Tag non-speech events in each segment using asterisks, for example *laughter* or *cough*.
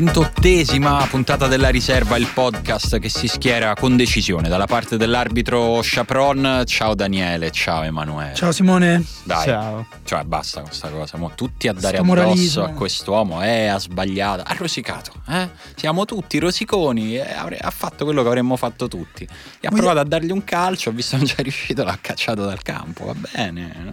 ventottesima puntata della riserva, il podcast che si schiera con decisione dalla parte dell'arbitro Chapron. Ciao Daniele, ciao Emanuele. Ciao Simone. Dai, Ciao. cioè basta questa cosa, siamo tutti a dare Sto addosso moralismo. a quest'uomo, eh, ha sbagliato, ha rosicato, eh? Siamo tutti rosiconi, eh, avre- ha fatto quello che avremmo fatto tutti. E ha Voglio- provato a dargli un calcio, ho visto che non ci è riuscito, l'ha cacciato dal campo, va bene.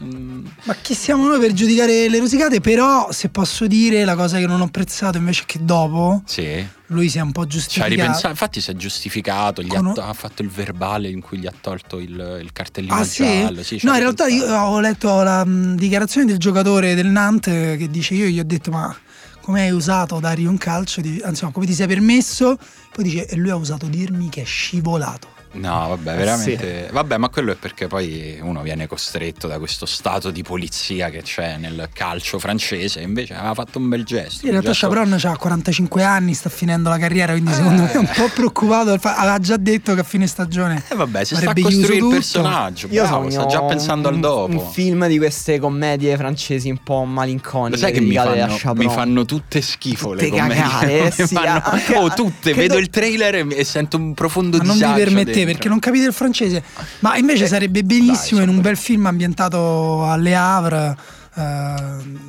Ma chi siamo noi per giudicare le rosicate? Però, se posso dire, la cosa che non ho apprezzato invece è che dopo Sì. lui si è un po' giustificato. infatti si è giustificato, gli ha, Con- ha fatto il verbale in cui gli ha tolto il, il cartellino Ah sì? giallo. Sì, ci no, in realtà io ho letto la mh, dichiarazione del giocatore del Nantes che dice io gli ho detto ma come hai usato dargli un calcio, Di- anzi no, come ti sei permesso? Poi dice e lui ha usato dirmi che è scivolato. No, vabbè, veramente. Vabbè, ma quello è perché poi uno viene costretto da questo stato di polizia che c'è nel calcio francese. Invece aveva fatto un bel gesto. In realtà gesto- Chabron ha 45 anni, sta finendo la carriera, quindi secondo me è un po' preoccupato. Aveva già detto che a fine stagione Eh, vabbè, si sta costruire il personaggio. Io bravo, sta già pensando un, al dopo. Un film di queste commedie francesi un po' malinconiche. Lo sai che mi fanno, mi fanno tutte schifo le Tutte commedie. cagare, *laughs* Mi sì, fanno- anche- oh, tutte, credo- vedo il trailer e, e sento un profondo Ma non vi disagio permettete perché non capite il francese. Ma invece Eh, sarebbe benissimo in un bel film ambientato alle Havre, eh,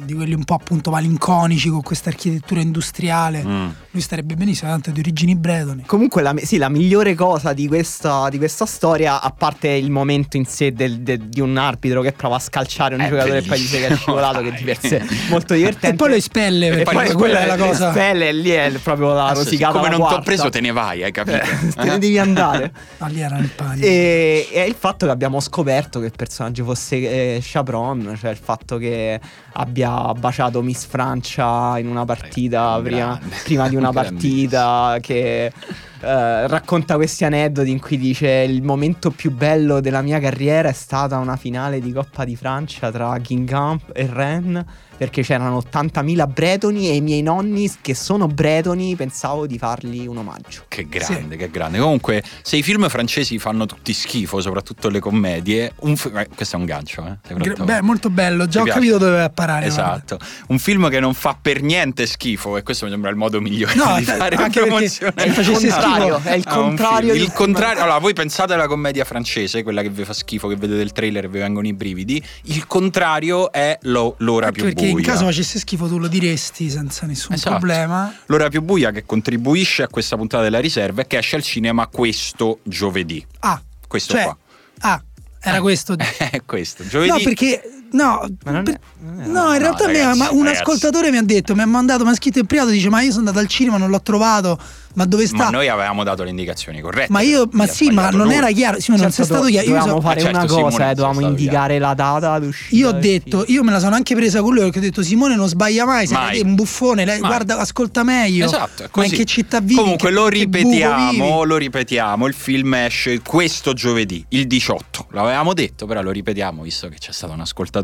di quelli un po' appunto malinconici con questa architettura industriale. Mm. Lui starebbe benissimo, tanto è di origini bretoni. Comunque, la, sì, la migliore cosa di questa, di questa storia, a parte il momento in sé del- de- di un arbitro che prova a scalciare un È giocatore e poi dice che è bellissimo, scivolato, che dai. di per sé è molto divertente. E poi lo espelle, perché poi quella è espelle, la cosa. Spelle, lì è proprio la Adesso, rosicata. siccome alla non ti ho preso, te ne vai, hai capito? Eh, te ne Eh? devi andare. *laughs* Ah, lì era il panico. E, e il fatto che abbiamo scoperto che il personaggio fosse eh, Chabron, cioè il fatto che yeah. Abbia baciato Miss Francia in una partita Un prima, prima di *laughs* una partita, che eh, racconta questi aneddoti in cui dice il momento più bello della mia carriera è stata una finale di Coppa di Francia tra Guingamp e Rennes perché c'erano 80.000 bretoni e i miei nonni che sono bretoni pensavo di fargli un omaggio. Che grande, che grande. Comunque, se i film francesi fanno tutti schifo, soprattutto le commedie, un fi- eh, questo è un gancio, eh? Beh, molto bello, già Ti ho piace? capito dove apparare. Esatto, un film che non fa per niente schifo, e questo mi sembra il modo migliore No, di fare anche perché promozione. se facesse contrario, schifo- è il contrario di Il contrario, allora voi pensate alla commedia francese, quella che vi fa schifo, che vedete il trailer e vi vengono i brividi. Il contrario è lo- l'ora Anche più perché buia. in caso facesse schifo tu lo diresti senza nessun Esatto. problema. L'ora più buia che contribuisce a questa puntata della riserva e che esce al cinema questo giovedì. Ah, Questo cioè, qua. ah, era questo. È *laughs* questo, giovedì. No, perché no, Ma non è- per- non è- no, in realtà ha- ragazzi, ma un ragazzi. ascoltatore mi ha detto, mi ha mandato, mi ha scritto in privato, dice "Ma io sono andato al cinema, non l'ho trovato, ma dove sta?" Ma noi avevamo dato le indicazioni corrette. Ma io, ma ha sì, ma non lui. era chiaro, sì, ma non sei Certo, stato chiaro. Io, Dovevamo so- fare Eh, certo, una Simone cosa, non eh, sei dovevamo indicare la data d'uscita. io ho detto, io me la sono anche presa con lui perché ho detto Simone non sbaglia mai, sei Mai. un buffone, lei, Mai. guarda, ascolta meglio. Esatto, ma in che città vivi? Comunque Che- lo ripetiamo, lo ripetiamo, il film esce questo giovedì, il 18. L'avevamo detto, però lo ripetiamo visto che c'è stato un ascoltatore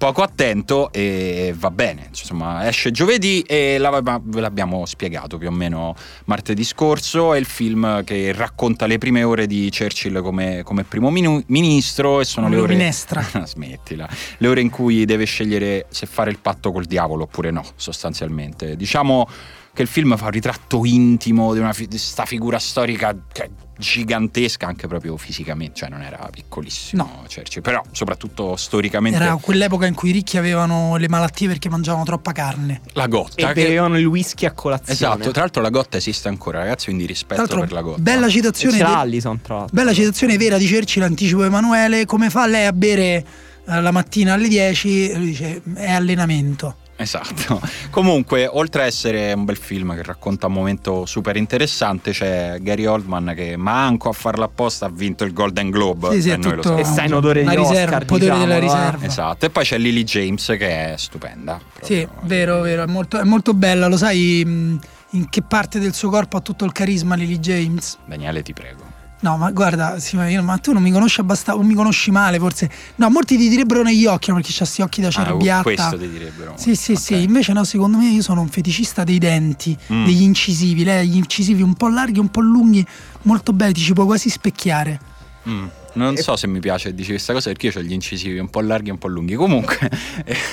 poco attento e va bene. Insomma, esce giovedì e ve l'abbiamo spiegato più o meno martedì scorso. È il film che racconta le prime ore di Churchill come, come primo minu- ministro e sono le ore minestra. *laughs* Smettila. Le ore in cui deve scegliere se fare il patto col diavolo oppure no, sostanzialmente. Diciamo che il film fa un ritratto intimo di una fi- di sta figura storica che è gigantesca anche proprio fisicamente, cioè non era piccolissimo No. Churchill, però soprattutto storicamente Era quell'epoca in cui i ricchi avevano le malattie perché mangiavano troppa carne. la gotta E che- bevevano il whisky a colazione. Esatto, tra l'altro la gotta esiste ancora, ragazzi, quindi rispetto per la gotta. bella citazione, c'era de- Allison, tra l'altro. bella citazione vera di Churchill, anticipo Emanuele. Come fa lei a bere eh, la mattina alle 10? Lui dice: È allenamento. Esatto. *laughs* Comunque, oltre a essere un bel film che racconta un momento super interessante, c'è Gary Oldman che manco a farlo apposta ha vinto il Golden Globe. Sì, sì, e noi lo E sappiamo. sta in odore di riserva, Oscar, il potere della diciamolo, eh. riserva. Esatto. E poi c'è Lily James che è stupenda. Sì, proprio. vero, vero, è molto, è molto bella. Lo sai mh, in che parte del suo corpo ha tutto il carisma Lily James? Daniele, ti prego. No, ma guarda, sì, ma, io- ma tu non mi conosci abbastanza, o mi conosci male forse. No, molti ti direbbero negli occhi, perché c'ha questi occhi da Ah, cerbiatta. questo ti direbbero. Sì, sì, Ok. sì, invece no, secondo me io sono un feticista dei denti, Mm. degli incisivi, lei ha gli incisivi un po' larghi, un po' lunghi, molto belli, ti ci puoi quasi specchiare. Mm, non so se mi piace dici questa cosa perché io ho gli incisivi un po' larghi e un po' lunghi. Comunque,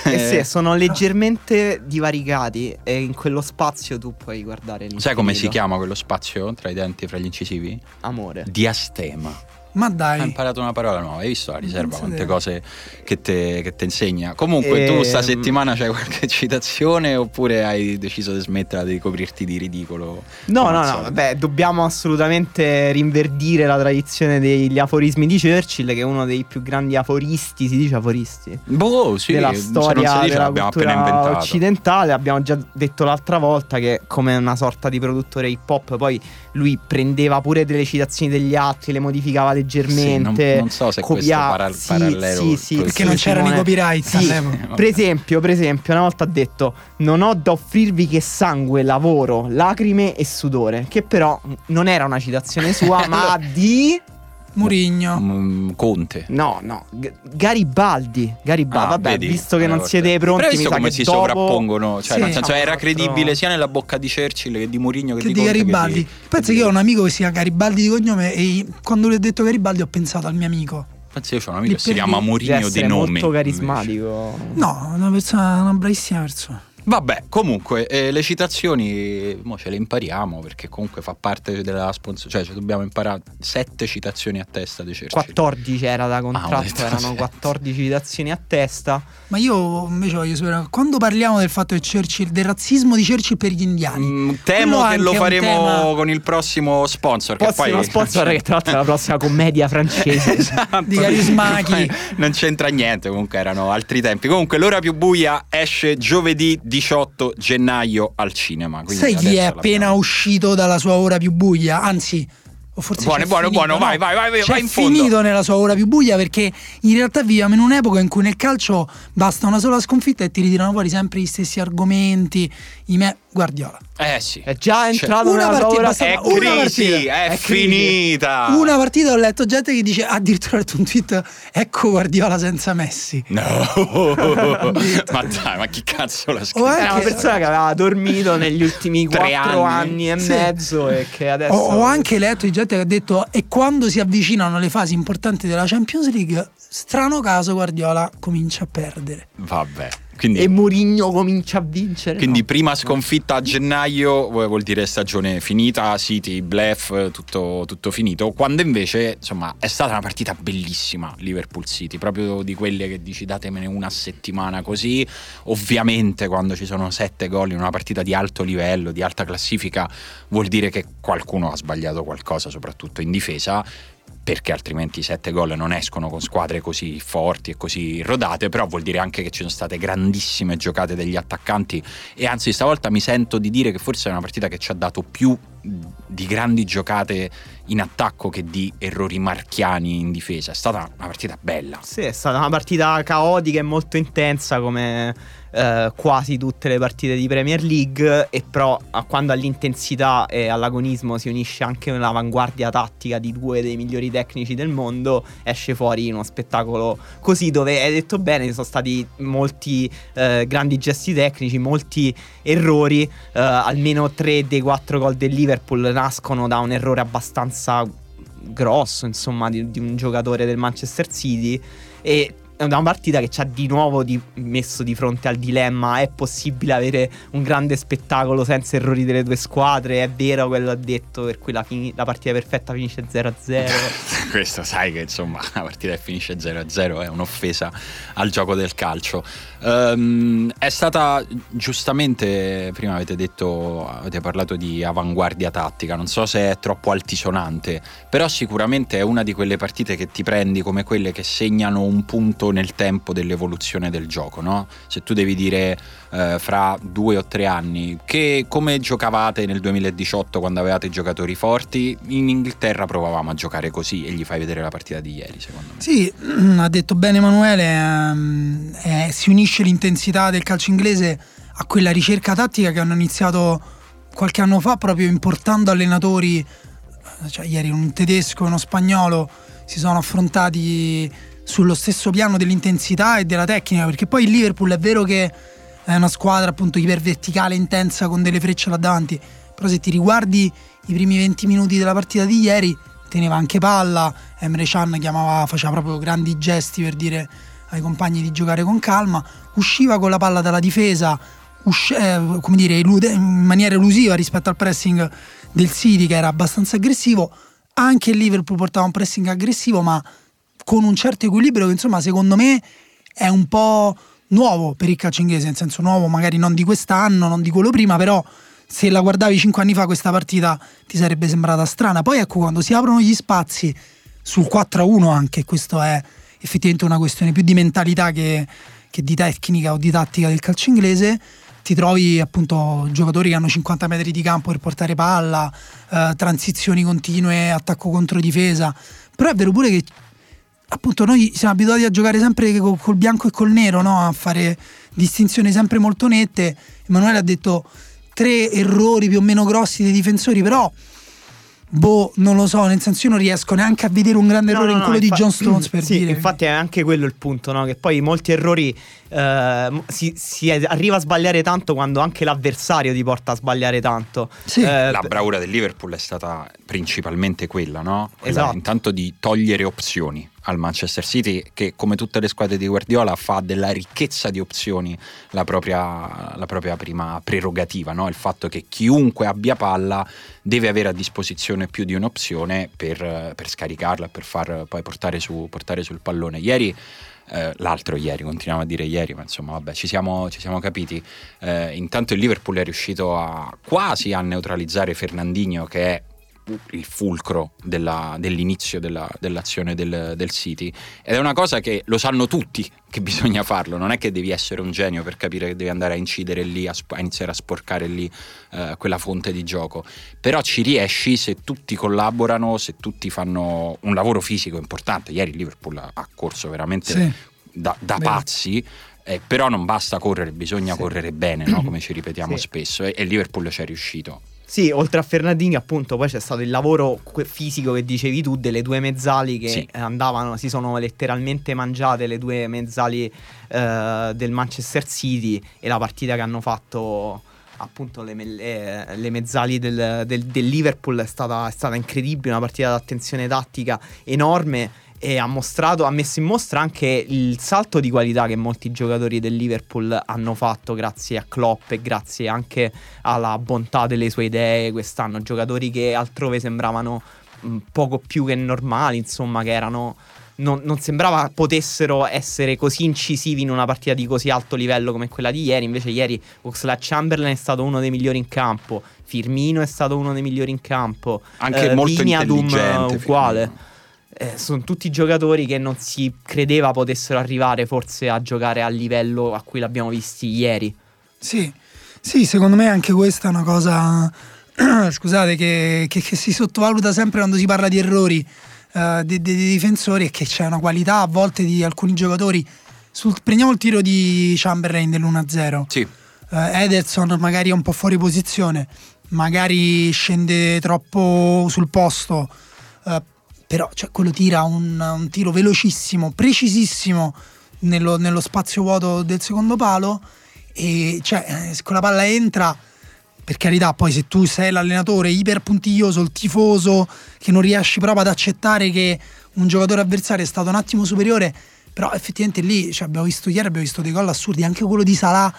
Eh sì, *laughs* sono leggermente divaricati e in quello spazio tu puoi guardare sai come si l'infinito. chiama quello spazio tra i denti e fra gli incisivi? Amore. Diastema. Ma dai. Hai imparato una parola nuova, hai visto la riserva quante te. cose che te, che te insegna. Comunque, tu sta Ehm. settimana c'hai qualche *laughs* citazione oppure hai deciso di smetterla di coprirti di ridicolo? No, no, no, vabbè, dobbiamo assolutamente rinverdire la tradizione degli aforismi di Churchill, che è uno dei più grandi aforisti, si dice aforisti, Boh, sì, della se storia non si dice della cultura occidentale. Abbiamo già detto l'altra volta che come una sorta di produttore hip hop, poi lui prendeva pure delle citazioni degli altri, le modificava leggermente. Sì, non, non so se questo copia- para- sì, parallelo sì, sì, Perché sì, non c'erano i copyright Sì, per esempio, per esempio, una volta ha detto: Non ho da offrirvi che sangue, lavoro, lacrime e sudore. Che però non era una citazione sua, *laughs* ma di. Murigno. Mm, Conte. No, no, G- Garibaldi. Garibaldi. Ah, Vabbè, vedi? visto che non siete pronti, Però visto come si dopo- sovrappongono? Cioè, Sì. nel senso, era credibile sia nella bocca di Churchill che di Mourinho che, Che di Conte Garibaldi. Che Pensa che io ho un amico che si chiama Garibaldi di cognome e quando lui ha detto Garibaldi ho pensato al mio amico. Pensa, io ho un amico che si chiama Mourinho di nome. molto invece. carismatico. No, una persona, una bravissima persona. Vabbè, comunque, eh, le citazioni mo ce le impariamo perché comunque fa parte della sponsor. Cioè, ci dobbiamo imparare sette citazioni a testa di Churchill. 14 era da Ah, contratto, detto erano sette. 14 citazioni a testa. Ma io invece voglio sapere, quando parliamo del fatto che Churchill, del razzismo di Churchill per gli indiani, Mm, temo che lo faremo tema- con il prossimo sponsor. Poi che poi uno sponsor che tra l'altro è la prossima commedia francese. *laughs* Esatto. Di Carismachi. Poi Non c'entra niente, comunque erano altri tempi. Comunque l'ora più buia esce giovedì 18 gennaio al cinema. sai chi è appena uscito dalla sua ora più buia? Anzi, o forse Buono, buono, finito, buono, vai, vai, vai, vai, C'è vai in fondo. finito nella sua ora più buia perché in realtà viviamo in un'epoca in cui nel calcio basta una sola sconfitta e ti ritirano fuori sempre gli stessi argomenti. I me- Guardiola. Eh sì. È già Cioè, entrato una nella partita È una crisi, partita. è, È crisi. finita. Una partita ho letto gente che dice addirittura ho letto un tweet ecco Guardiola senza Messi. No, *laughs* ma dai, ma chi cazzo l'ha scritto? O Era una persona che aveva dormito negli ultimi quattro anni. anni, e Sì. mezzo e che adesso... Ho, ho anche letto di gente che ha detto e quando si avvicinano le fasi importanti della Champions League, strano caso Guardiola comincia a perdere. Vabbè. Quindi, E Murigno comincia a vincere. quindi no. prima sconfitta a gennaio vuol dire stagione finita, City, bluff, tutto, tutto finito. Quando invece, insomma, è stata una partita bellissima Liverpool-City, proprio di quelle che dici datemene una settimana così. Ovviamente quando ci sono sette gol in una partita di alto livello, di alta classifica, vuol dire che qualcuno ha sbagliato qualcosa, soprattutto in difesa. Perché altrimenti i sette gol non escono con squadre così forti e così rodate, però vuol dire anche che ci sono state grandissime giocate degli attaccanti e anzi stavolta mi sento di dire che forse è una partita che ci ha dato più di grandi giocate in attacco che di errori marchiani in difesa. È stata una partita bella. Sì, è stata una partita caotica e molto intensa come eh, quasi tutte le partite di Premier League e però quando all'intensità e all'agonismo si unisce anche l'avanguardia tattica di due dei migliori tecnici del mondo esce fuori uno spettacolo così dove hai detto bene ci sono stati molti eh, grandi gesti tecnici molti errori eh, almeno tre dei quattro gol del Liverpool nascono da un errore abbastanza grosso insomma di, di un giocatore del Manchester City e è una partita che ci ha di nuovo di- messo di fronte al dilemma. È possibile avere un grande spettacolo senza errori delle due squadre? È vero quello ha detto per cui la, fini- la partita perfetta finisce 0-0 *laughs* Questo sai che insomma la partita che finisce 0-0 è un'offesa al gioco del calcio. Ehm, è stata giustamente, prima avete detto, avete parlato di avanguardia tattica, non so se è troppo altisonante, però sicuramente è una di quelle partite che ti prendi come quelle che segnano un punto nel tempo dell'evoluzione del gioco, no? Se tu devi dire eh, fra due o tre anni che come giocavate nel 2018 quando avevate giocatori forti, in Inghilterra provavamo a giocare così e gli fai vedere la partita di ieri, secondo me. Sì, *clears throat* ha detto bene Emanuele, ehm, eh, si unisce l'intensità del calcio inglese a quella ricerca tattica che hanno iniziato qualche anno fa proprio importando allenatori, cioè ieri un tedesco e uno spagnolo si sono affrontati sullo stesso piano dell'intensità e della tecnica, perché poi il Liverpool è vero che è una squadra appunto iperverticale, intensa con delle frecce là davanti, però se ti riguardi i primi 20 minuti della partita di ieri teneva anche palla, Emre Can chiamava, faceva proprio grandi gesti per dire ai compagni di giocare con calma, usciva con la palla dalla difesa, usci- eh, come dire, in maniera elusiva rispetto al pressing del City che era abbastanza aggressivo, anche il Liverpool portava un pressing aggressivo ma con un certo equilibrio che insomma secondo me è un po' nuovo per il calcio inglese, nel senso nuovo magari non di quest'anno, non di quello prima, però se la guardavi cinque anni fa questa partita ti sarebbe sembrata strana. Poi ecco quando si aprono gli spazi sul 4-1 anche, questo è effettivamente una questione più di mentalità che, che di tecnica o di tattica del calcio inglese, ti trovi appunto giocatori che hanno 50 metri di campo per portare palla, eh, transizioni continue, attacco contro difesa. Però è vero pure che appunto noi siamo abituati a giocare sempre col, col bianco e col nero, no? a fare distinzioni sempre molto nette. Emanuele ha detto tre errori più o meno grossi dei difensori, però boh, non lo so, nel senso io non riesco neanche a vedere un grande No, errore no, in quello no, di infa- John Stones per sì, dire. infatti è anche quello il punto, no? Che poi molti errori eh, si, si arriva a sbagliare tanto quando anche l'avversario ti porta a sbagliare tanto. Sì. Eh, La bravura del Liverpool è stata principalmente quella, no? Quella Esatto. Intanto di togliere opzioni al Manchester City, che come tutte le squadre di Guardiola fa della ricchezza di opzioni la propria, la propria prima prerogativa, no? Il fatto che chiunque abbia palla deve avere a disposizione più di un'opzione per, per scaricarla, per far poi portare, su, portare sul pallone. Ieri eh, l'altro ieri, continuiamo a dire ieri, ma insomma vabbè ci siamo, ci siamo capiti. Eh, intanto il Liverpool è riuscito a quasi a neutralizzare Fernandinho che è il fulcro della- dell'inizio della- dell'azione del, del City ed è una cosa che lo sanno tutti che bisogna farlo, non è che devi essere un genio per capire che devi andare a incidere lì, a, a iniziare a sporcare lì eh, quella fonte di gioco, però ci riesci se tutti collaborano, se tutti fanno un lavoro fisico importante, ieri il Liverpool ha- corso veramente Sì. da, da pazzi. eh, però non basta correre, bisogna Sì. correre bene, no? come ci ripetiamo Sì. spesso, e, e Liverpool ci è riuscito. Sì, oltre a Fernandini, appunto, poi c'è stato il lavoro fisico che dicevi tu delle due mezzali che Sì. andavano, si sono letteralmente mangiate le due mezzali eh, del Manchester City e la partita che hanno fatto appunto le, me- eh, le mezzali del, del- del Liverpool è stata, è stata incredibile, una partita d'attenzione tattica enorme e ha mostrato, ha messo in mostra anche il salto di qualità che molti giocatori del Liverpool hanno fatto grazie a Klopp e grazie anche alla bontà delle sue idee quest'anno. Giocatori che altrove sembravano poco più che normali, insomma, che erano. Non, non sembrava potessero essere così incisivi in una partita di così alto livello come quella di ieri. Invece, ieri Oxlade Chamberlain è stato uno dei migliori in campo. Firmino è stato uno dei migliori in campo. Anche Eh, molto Wijnaldum, intelligente. uguale. Firmino. Eh, sono tutti giocatori che non si credeva potessero arrivare forse a giocare al livello a cui l'abbiamo visti ieri. Sì, sì, secondo me anche questa è una cosa, *clears throat* scusate, che, che- che si sottovaluta sempre quando si parla di errori eh, dei, dei difensori e che c'è una qualità a volte di alcuni giocatori. Sul- prendiamo il tiro di Chamberlain dell'1-0. Sì, Eh, Ederson magari è un po' fuori posizione, magari scende troppo sul posto, eh, però cioè, quello tira un, un tiro velocissimo, precisissimo nello, nello spazio vuoto del secondo palo e cioè, eh, se quella palla entra, per carità, poi se tu sei l'allenatore iperpuntiglioso, il tifoso, che non riesci proprio ad accettare che un giocatore avversario è stato un attimo superiore, però effettivamente lì cioè, abbiamo visto ieri, abbiamo visto dei gol assurdi, anche quello di Salah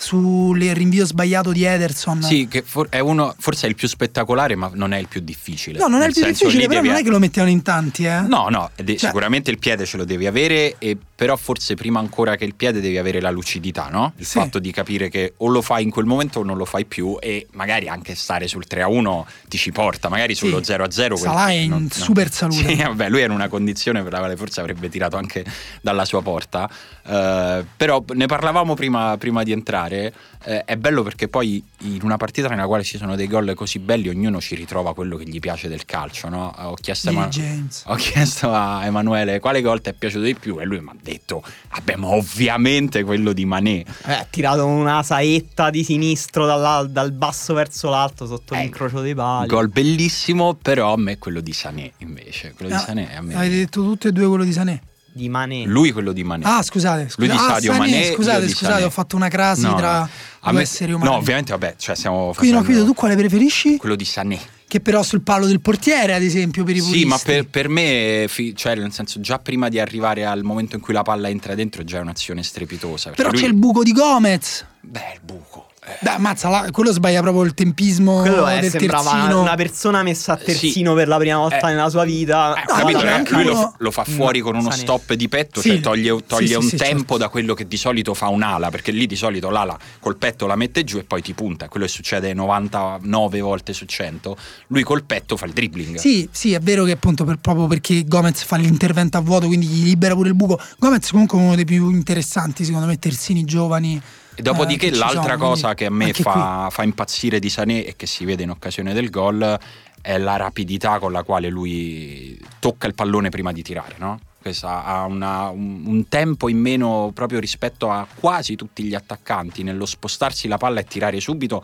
sul rinvio sbagliato di Ederson. Sì, che for- è uno, forse è il più spettacolare, ma non è il più difficile. No, non è il più senso, difficile, però devi- non è che lo mettevano in tanti, eh. No, no, de- Cioè- sicuramente il piede ce lo devi avere, e- però forse prima ancora che il piede devi avere la lucidità, no? Il Sì. fatto di capire che o lo fai in quel momento o non lo fai più e magari anche stare sul 3-1 ti ci porta, magari Sì. sullo 0-0. quel- Salah è in non- super salute. Sì, vabbè, lui era in una condizione per la quale forse avrebbe tirato anche dalla sua porta, eh, però ne parlavamo prima, prima di entrare, eh, è bello perché poi in una partita nella quale ci sono dei gol così belli ognuno ci ritrova quello che gli piace del calcio, no? Ho chiesto a Di Ema- James. ho chiesto a Emanuele quale gol ti è piaciuto di più e lui mi ha detto, vabbè ma ovviamente quello di Mané. Eh, ha tirato una saetta di sinistro dal basso verso l'alto sotto Eh, l'incrocio dei pali. Gol bellissimo, però a me quello di Sané invece. Quello Ah, di Sané a me... Avete detto tutti e due quello di Sané. Di Mané. Lui quello di Mané. Ah, scusate, Lui scusate. di ah, Sadio Sané, Mané, scusate, scusate, Sané. ho fatto una crasi No, tra no. A due me- esseri umani. No, ovviamente, vabbè, cioè stiamo Quindi, no, facendo quindi tu quale preferisci? quello di Sané. che però sul palo del portiere, ad esempio, per i Sì, puristi. ma per, per me, cioè, nel senso, già prima di arrivare al momento in cui la palla entra dentro, è già un'azione strepitosa. Però lui- c'è il buco di Gomez. Beh, il buco. Dai, ammazza, là, quello sbaglia proprio il tempismo Quello è, del sembrava terzino. una persona messa a Sì. terzino per la prima volta Eh. nella sua vita. Eh, No, capito, eh, anche lui lo, uno- lo fa fuori No, con uno stop di petto, Sì. cioè toglie, toglie Sì, sì, un sì, tempo certo. da quello che di solito fa un'ala, perché lì di solito l'ala col petto la mette giù e poi ti punta, quello che succede 99 volte su 100, lui col petto fa il dribbling. Sì, sì, è vero che appunto per- proprio perché Gomez fa l'intervento a vuoto, quindi gli libera pure il buco. Gomez comunque è uno dei più interessanti, secondo me, terzini giovani. Dopodiché eh, l'altra cosa che a me fa, fa impazzire di Sané e che si vede in occasione del gol è la rapidità con la quale lui tocca il pallone prima di tirare, no? Questa ha una- un, un tempo in meno proprio rispetto a quasi tutti gli attaccanti nello spostarsi la palla e tirare subito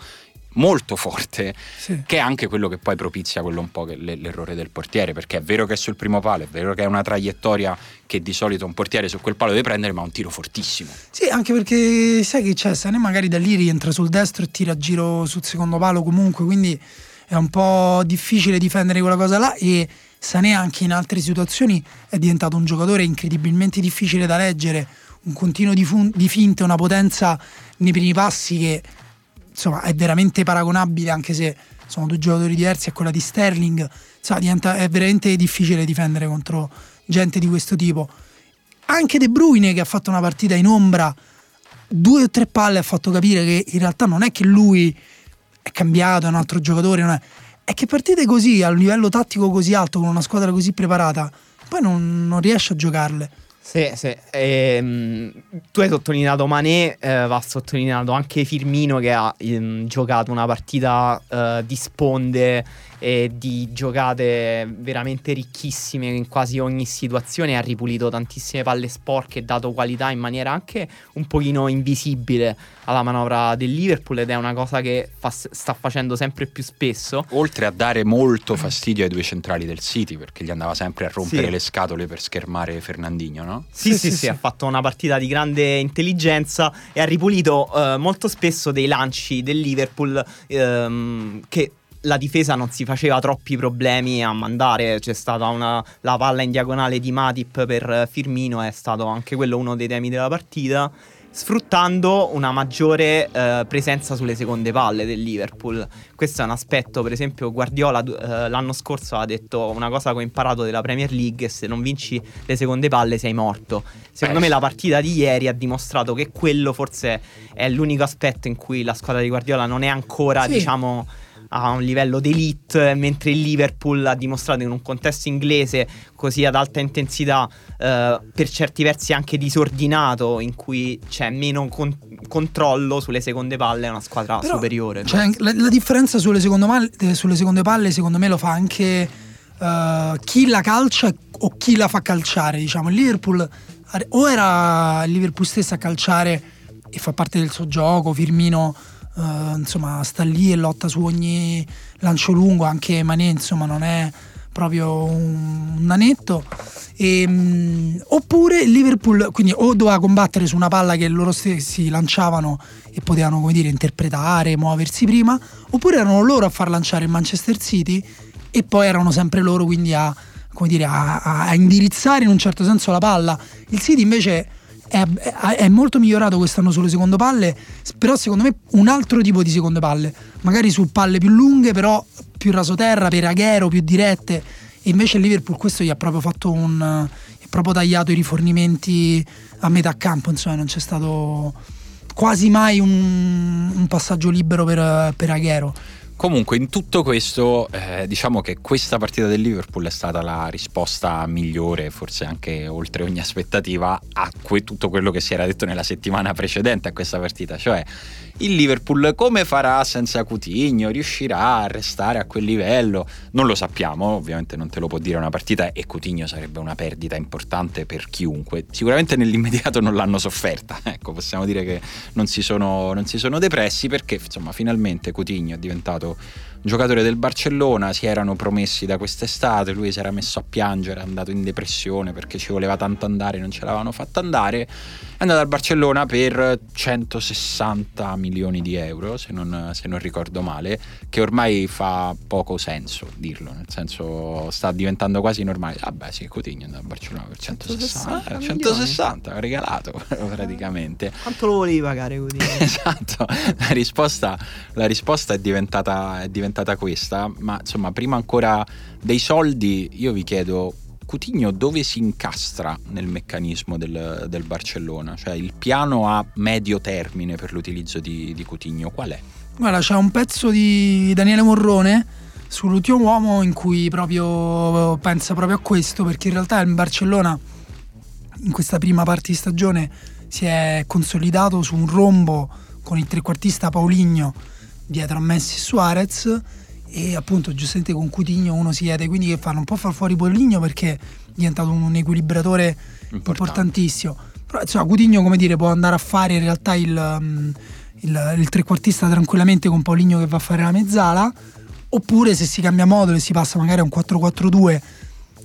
molto forte Sì. che è anche quello che poi propizia quello un po' l'errore del portiere perché è vero che è sul primo palo è vero che è una traiettoria che di solito un portiere su quel palo deve prendere ma è un tiro fortissimo Sì, anche perché sai che c'è, Sané magari da lì rientra sul destro e tira a giro sul secondo palo comunque, quindi è un po' difficile difendere quella cosa là e Sané anche in altre situazioni è diventato un giocatore incredibilmente difficile da leggere, un continuo di, fun- di finte, una potenza nei primi passi che insomma è veramente paragonabile anche se sono due giocatori diversi a quella di Sterling, insomma, diventa, è veramente difficile difendere contro gente di questo tipo. Anche De Bruyne che ha fatto una partita in ombra, due o tre palle ha fatto capire che in realtà non è che lui è cambiato, è un altro giocatore, non è, è che partite così, a un livello tattico così alto, con una squadra così preparata, poi non, non riesce a giocarle. Sì, sì. Ehm, tu hai sottolineato Mané, eh, va sottolineato anche Firmino che ha ehm, giocato una partita eh, di sponde e di giocate veramente ricchissime in quasi ogni situazione, ha ripulito tantissime palle sporche e dato qualità in maniera anche un pochino invisibile alla manovra del Liverpool ed è una cosa che fa- sta facendo sempre più spesso. oltre a dare molto fastidio ai due centrali del City perché gli andava sempre a rompere Sì. le scatole per schermare Fernandinho no? Sì, Sì, sì, sì, sì, sì. ha fatto una partita di grande intelligenza e ha ripulito eh, molto spesso dei lanci del Liverpool ehm, che la difesa non si faceva troppi problemi a mandare. C'è stata una, la palla in diagonale di Matip per Firmino, è stato anche quello uno dei temi della partita. Sfruttando una maggiore eh, presenza sulle seconde palle del Liverpool. Questo è un aspetto, per esempio, Guardiola eh, l'anno scorso ha detto una cosa che ho imparato della Premier League: se non vinci le seconde palle sei morto. Secondo Eh, me la partita di ieri ha dimostrato che quello forse è l'unico aspetto in cui la squadra di Guardiola non è ancora, Sì. diciamo, a un livello d'elite, mentre il Liverpool ha dimostrato in un contesto inglese così ad alta intensità, eh, per certi versi anche disordinato, in cui c'è meno con- controllo sulle seconde palle, è una squadra Però, superiore. Cioè, la, la differenza sulle seconde, mal- eh, sulle seconde palle, secondo me, lo fa anche eh, chi la calcia o chi la fa calciare. Diciamo, il Liverpool o era il Liverpool stesso a calciare e fa parte del suo gioco. Firmino, eh, insomma, sta lì e lotta su ogni lancio lungo. Anche Mané, insomma, non è proprio un, nanetto. E, mh, oppure Liverpool quindi o doveva combattere su una palla che loro stessi lanciavano e potevano come dire interpretare, muoversi prima, oppure erano loro a far lanciare il Manchester City e poi erano sempre loro quindi a, come dire, a- a indirizzare in un certo senso la palla. Il City invece è, è- molto migliorato quest'anno sulle seconde palle, però secondo me un altro tipo di seconde palle, magari su palle più lunghe, però più rasoterra, per aghero, più dirette. E invece il Liverpool questo gli ha proprio fatto un. è proprio tagliato i rifornimenti a metà campo, insomma, non c'è stato quasi mai un, un passaggio libero per, per Aghero. Comunque, in tutto questo, eh, diciamo che questa partita del Liverpool è stata la risposta migliore, forse anche oltre ogni aspettativa, a que- tutto quello che si era detto nella settimana precedente a questa partita. Cioè, il Liverpool come farà senza Coutinho? Riuscirà a restare a quel livello? Non lo sappiamo, ovviamente non te lo può dire una partita e Coutinho sarebbe una perdita importante per chiunque. Sicuramente nell'immediato non l'hanno sofferta, *laughs* ecco, possiamo dire che non si sono, non si sono depressi perché insomma finalmente Coutinho è diventato giocatore del Barcellona, si erano promessi da quest'estate, lui si era messo a piangere, è andato in depressione perché ci voleva tanto andare, non ce l'avevano fatto andare, è andato al Barcellona per 160 milioni di euro, se non, se non ricordo male, che ormai fa poco senso dirlo, nel senso sta diventando quasi normale. Vabbè sì, Coutinho è andato al Barcellona per 160, 160, 160 regalato *laughs* praticamente. Quanto lo volevi pagare Coutinho? *laughs* esatto, la risposta, la risposta è, diventata, è diventata questa, ma insomma prima ancora dei soldi io vi chiedo Coutinho dove si incastra nel meccanismo del, del, Barcellona? Cioè il piano a medio termine per l'utilizzo di, di Coutinho qual è? Guarda, c'è un pezzo di Daniele Morrone sull'ultimo uomo in cui proprio pensa proprio a questo, perché in realtà il Barcellona in questa prima parte di stagione si è consolidato su un rombo con il trequartista Pauligno dietro a Messi e Suarez e appunto giustamente con Coutinho uno si chiede quindi che fanno un po' far fuori Pauligno perché è diventato un equilibratore Importante. importantissimo però insomma Coutinho come dire può andare a fare in realtà il, mm, il, il trequartista tranquillamente con Pauligno che va a fare la mezzala oppure se si cambia modulo e si passa magari a un 4-4-2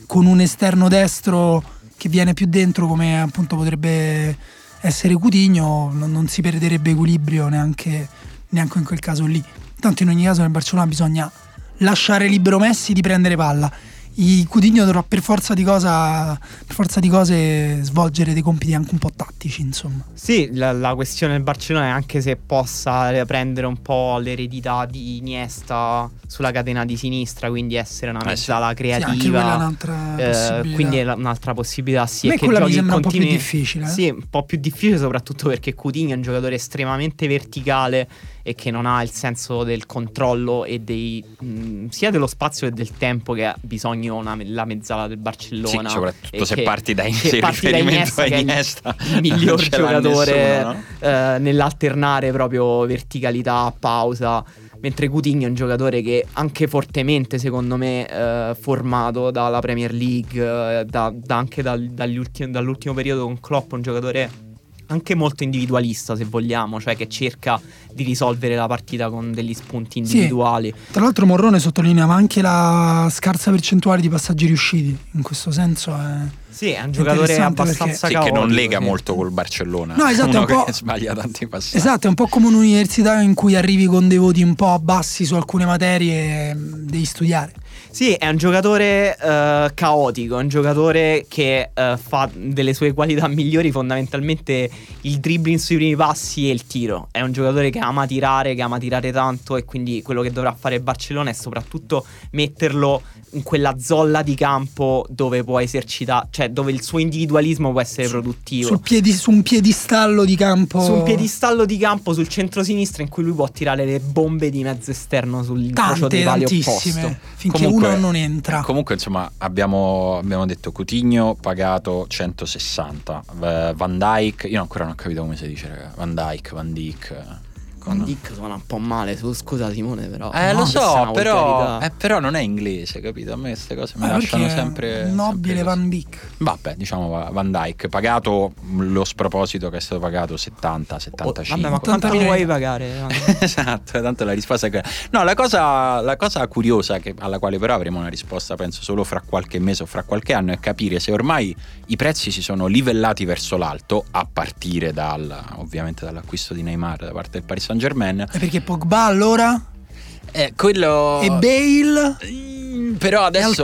con un esterno destro che viene più dentro come appunto potrebbe essere Coutinho non, non si perderebbe equilibrio neanche, neanche in quel caso lì Tanto in ogni caso nel Barcellona bisogna lasciare libero Messi di prendere palla. I Coutinho dovrà per forza, cosa, per forza di cose svolgere dei compiti anche un po' tattici, insomma. Sì, la, la, questione del Barcellona è anche se possa prendere un po' l'eredità di Iniesta sulla catena di sinistra, quindi essere una mezzala eh sì. creativa. Sì, è un'altra eh, possibilità. Quindi è un'altra possibilità, sì. A me quella mi sembra continui... un po' più difficile. Eh? Sì, un po' più difficile soprattutto perché Coutinho è un giocatore estremamente verticale e che non ha il senso del controllo e dei, mh, sia dello spazio che del tempo che ha bisogno una, la mezzala del Barcellona. Sì, soprattutto se che, parti da, in, se parti *laughs* da Iniesta, Iniesta il miglior *laughs* giocatore nessuno, no? eh, nell'alternare proprio verticalità pausa. Mentre Coutinho è un giocatore che anche fortemente, secondo me, eh, formato dalla Premier League, eh, da, da anche dal, ultimi, dall'ultimo periodo con Klopp, un giocatore anche molto individualista se vogliamo, cioè che cerca di risolvere la partita con degli spunti individuali. Sì. Tra l'altro Morrone sottolineava anche la scarsa percentuale di passaggi riusciti, in questo senso è... Sì, è un giocatore abbastanza perché... sì, che non lega sì. molto col Barcellona. No, esatto, *laughs* Uno è un po'... che sbaglia tanti passaggi. Esatto, è un po' come un'università in cui arrivi con dei voti un po' bassi su alcune materie e devi studiare. Sì, è un giocatore uh, caotico, è un giocatore che uh, fa delle sue qualità *laughs* migliori fondamentalmente il dribbling sui primi passi e il tiro. È un giocatore che ama tirare, che ama tirare tanto e quindi quello che dovrà fare Barcellona è soprattutto metterlo in quella zolla di campo dove può esercitare, cioè dove il suo individualismo può essere su, produttivo. Piedi, su un piedistallo di campo. Su un piedistallo di campo sul centro-sinistra in cui lui può tirare le bombe di mezzo esterno sull'incrocio dei pali opposto. Finché comunque, uno non entra. Comunque, insomma, abbiamo, abbiamo detto Coutinho pagato 160. Van Dyke, io ancora non ho capito come si dice, raga. Van Dyke, Van Dyke. Con Dick suona un po' male, scusa Simone però. Eh no, lo so, però, eh, però non è inglese, capito? A me queste cose mi eh, lasciano sempre... Nobile sempre Van Dyck. Vabbè, diciamo Van Dyke, pagato lo sproposito che è stato pagato 70, 75. vabbè, ma quanto mi vuoi pagare? *laughs* esatto, tanto la risposta è quella. No, la cosa, la cosa curiosa che, alla quale però avremo una risposta penso solo fra qualche mese o fra qualche anno è capire se ormai i prezzi si sono livellati verso l'alto a partire dal, ovviamente dall'acquisto di Neymar da parte del Paris Saint Germain. E perché Pogba allora? Eh, quello... E Bale? Però adesso,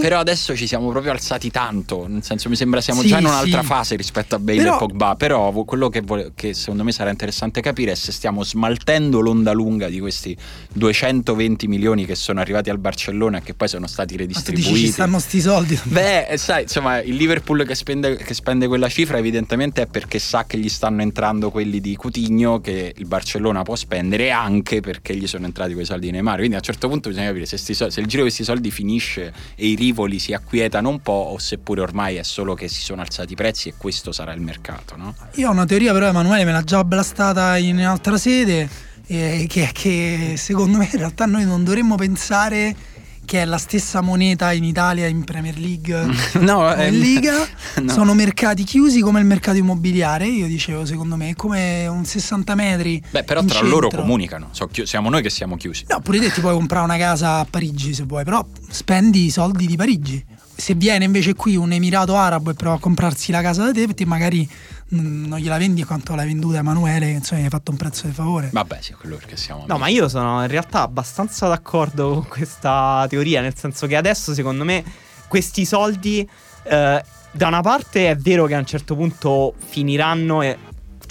però adesso ci siamo proprio alzati tanto. Nel senso, mi sembra siamo sì, già in un'altra sì. fase rispetto a Bale però, e Pogba. Però quello che, vole, che, secondo me sarà interessante capire è se stiamo smaltendo l'onda lunga di questi 220 milioni che sono arrivati al Barcellona e che poi sono stati redistribuiti. Ma dici, ci stanno sti soldi. Beh, eh, sai, insomma, il Liverpool che spende, che spende quella cifra, evidentemente è perché sa che gli stanno entrando quelli di Coutinho che il Barcellona può spendere, anche perché gli sono entrati quei soldi di Neymar. Quindi a un certo punto bisogna capire se, sti, se il giro di questi soldi finisce e i rivoli si acquietano un po' o seppure ormai è solo che si sono alzati i prezzi e questo sarà il mercato. No? Io ho una teoria però Emanuele me l'ha già blastata in altra sede eh, che, che secondo me in realtà noi non dovremmo pensare che è la stessa moneta in Italia in Premier League *laughs* no, o eh, in Liga. *laughs* no. Sono mercati chiusi come il mercato immobiliare. Io dicevo, secondo me, è come un 60 metri. Beh, però in tra loro centro. comunicano. So chi- siamo noi che siamo chiusi. No, pure te ti puoi comprare una casa a Parigi se vuoi, però spendi i soldi di Parigi. Se viene invece qui un Emirato Arabo e prova a comprarsi la casa da te, te magari non gliela vendi quanto l'hai venduta Emanuele, che insomma gli hai fatto un prezzo di favore. Vabbè, sì, quello perché siamo. No, ma io sono in realtà abbastanza d'accordo con questa teoria, nel senso che adesso secondo me questi soldi eh, da una parte è vero che a un certo punto finiranno e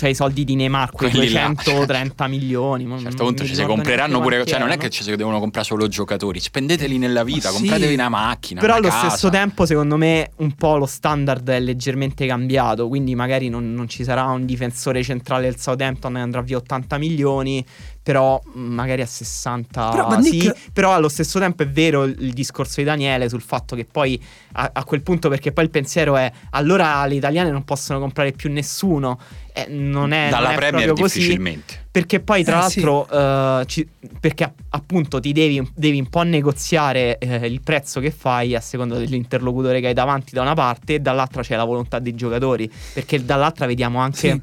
cioè i soldi di Neymar, quei Quelli là. 230 milioni. ma A un certo punto ci si compreranno pure. Cioè, non è che ci si devono comprare solo giocatori. Spendeteli nella vita, sì. compratevi una macchina. Però una allo casa. stesso tempo, secondo me, un po' lo standard è leggermente cambiato. Quindi magari non, non ci sarà un difensore centrale del Southampton che andrà via 80 milioni. Però mh, magari a 60 Però sì. Però allo stesso tempo è vero il, il discorso di Daniele sul fatto che poi a, a quel punto, perché poi il pensiero è allora le italiane non possono comprare più nessuno. Eh, non è, Dalla non è Premier proprio così. difficilmente. Perché poi, tra Eh, sì. l'altro, eh, ci- perché app- appunto ti devi, devi un po' negoziare eh, il prezzo che fai a seconda dell'interlocutore che hai davanti da una parte, e dall'altra c'è la volontà dei giocatori. Perché dall'altra vediamo anche, Sì.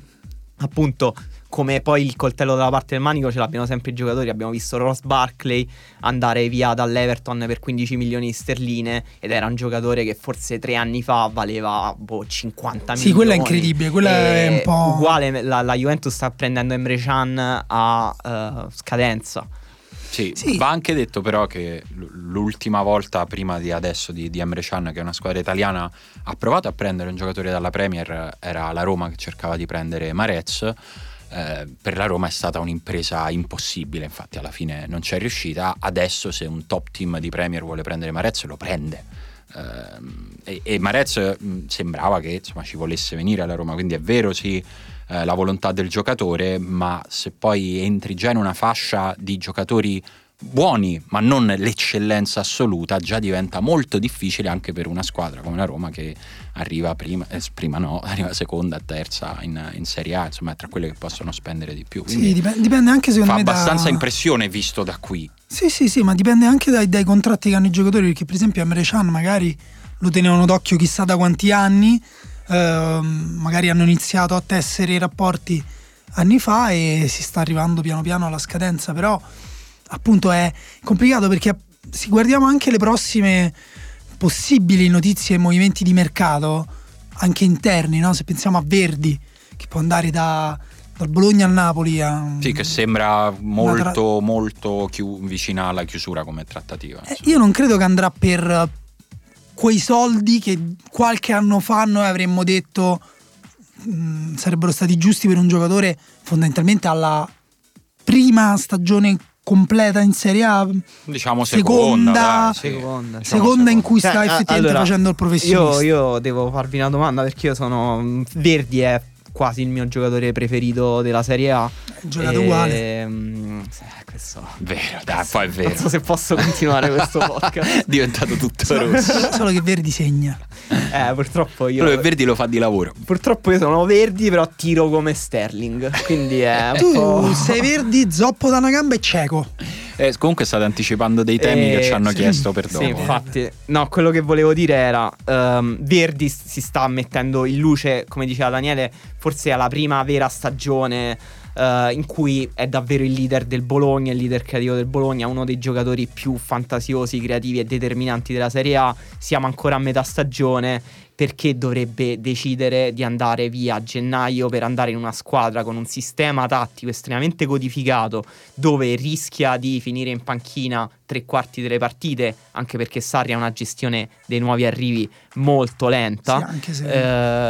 appunto, come poi il coltello dalla parte del manico ce l'abbiamo sempre i giocatori. Abbiamo visto Ross Barkley andare via dall'Everton per 15 milioni di sterline ed era un giocatore che forse tre anni fa valeva boh, 50 Sì, milioni. quella è incredibile, quella è un po'- Uguale, la, la Juventus sta prendendo Emre Can a eh, scadenza. Sì, Sì. va anche detto però che l'ultima volta prima di adesso di, di Emre Can, che è una squadra italiana, ha provato a prendere un giocatore dalla Premier, era la Roma che cercava di prendere Marez. Eh, per la Roma è stata un'impresa impossibile, infatti alla fine non c'è riuscita. Adesso se un top team di Premier vuole prendere Marez lo prende. Ehm, e, e Marez mh, sembrava che insomma, ci volesse venire alla Roma, quindi è vero sì eh, la volontà del giocatore, ma se poi entri già in una fascia di giocatori buoni, ma non l'eccellenza assoluta, già diventa molto difficile anche per una squadra come la Roma che arriva prima, eh, prima no, *laughs* arriva seconda, terza in, in Serie A, insomma tra quelle che possono spendere di più. Quindi Sì, dipende, dipende anche secondo fa me abbastanza da... impressione visto da qui. Sì, sì, sì, ma dipende anche dai, dai contratti che hanno i giocatori, perché per esempio Emre Can magari lo tenevano d'occhio chissà da quanti anni, ehm, magari hanno iniziato a tessere i rapporti anni fa e si sta arrivando piano piano alla scadenza, però appunto è complicato perché se guardiamo anche le prossime possibili notizie e movimenti di mercato, anche interni, no? se pensiamo a Verdi, che può andare da, dal Bologna al Napoli a... Sì, che sembra molto, tra- molto chiu- vicina alla chiusura come trattativa. Eh, io non credo che andrà per quei soldi che qualche anno fa noi avremmo detto mh, sarebbero stati giusti per un giocatore fondamentalmente alla prima stagione completa in Serie A, Diciamo seconda- seconda. dai, sì. seconda. Diciamo seconda in cui Cioè, sta a- effettivamente allora, facendo il professionista. Io, io devo farvi una domanda perché io sono. mm, Verdi è quasi il mio giocatore preferito della Serie A. Giocato E, uguale. mm, eh, questo. Vero, dai, poi è vero. Non so se posso continuare questo *laughs* podcast. È diventato tutto rosso. *laughs* Solo che Verdi segna. Eh, purtroppo io. Quello che Verdi lo fa di lavoro. Purtroppo io sono Verdi, però tiro come Sterling. Quindi è un Tu po'. sei Verdi, zoppo da una gamba e cieco. Eh, comunque state anticipando dei temi Eh, che ci hanno sì. chiesto per dopo. Sì, infatti. No, quello che volevo dire era: ehm, Verdi si sta mettendo in luce, come diceva Daniele, forse è la prima vera stagione eh, in cui è davvero il leader del Bologna, il leader creativo del Bologna, uno dei giocatori più fantasiosi, creativi e determinanti della Serie A. Siamo ancora a metà stagione. Perché dovrebbe decidere di andare via a gennaio per andare in una squadra con un sistema tattico estremamente codificato dove rischia di finire in panchina tre quarti delle partite, anche perché Sarri ha una gestione dei nuovi arrivi molto Sì, lenta. anche se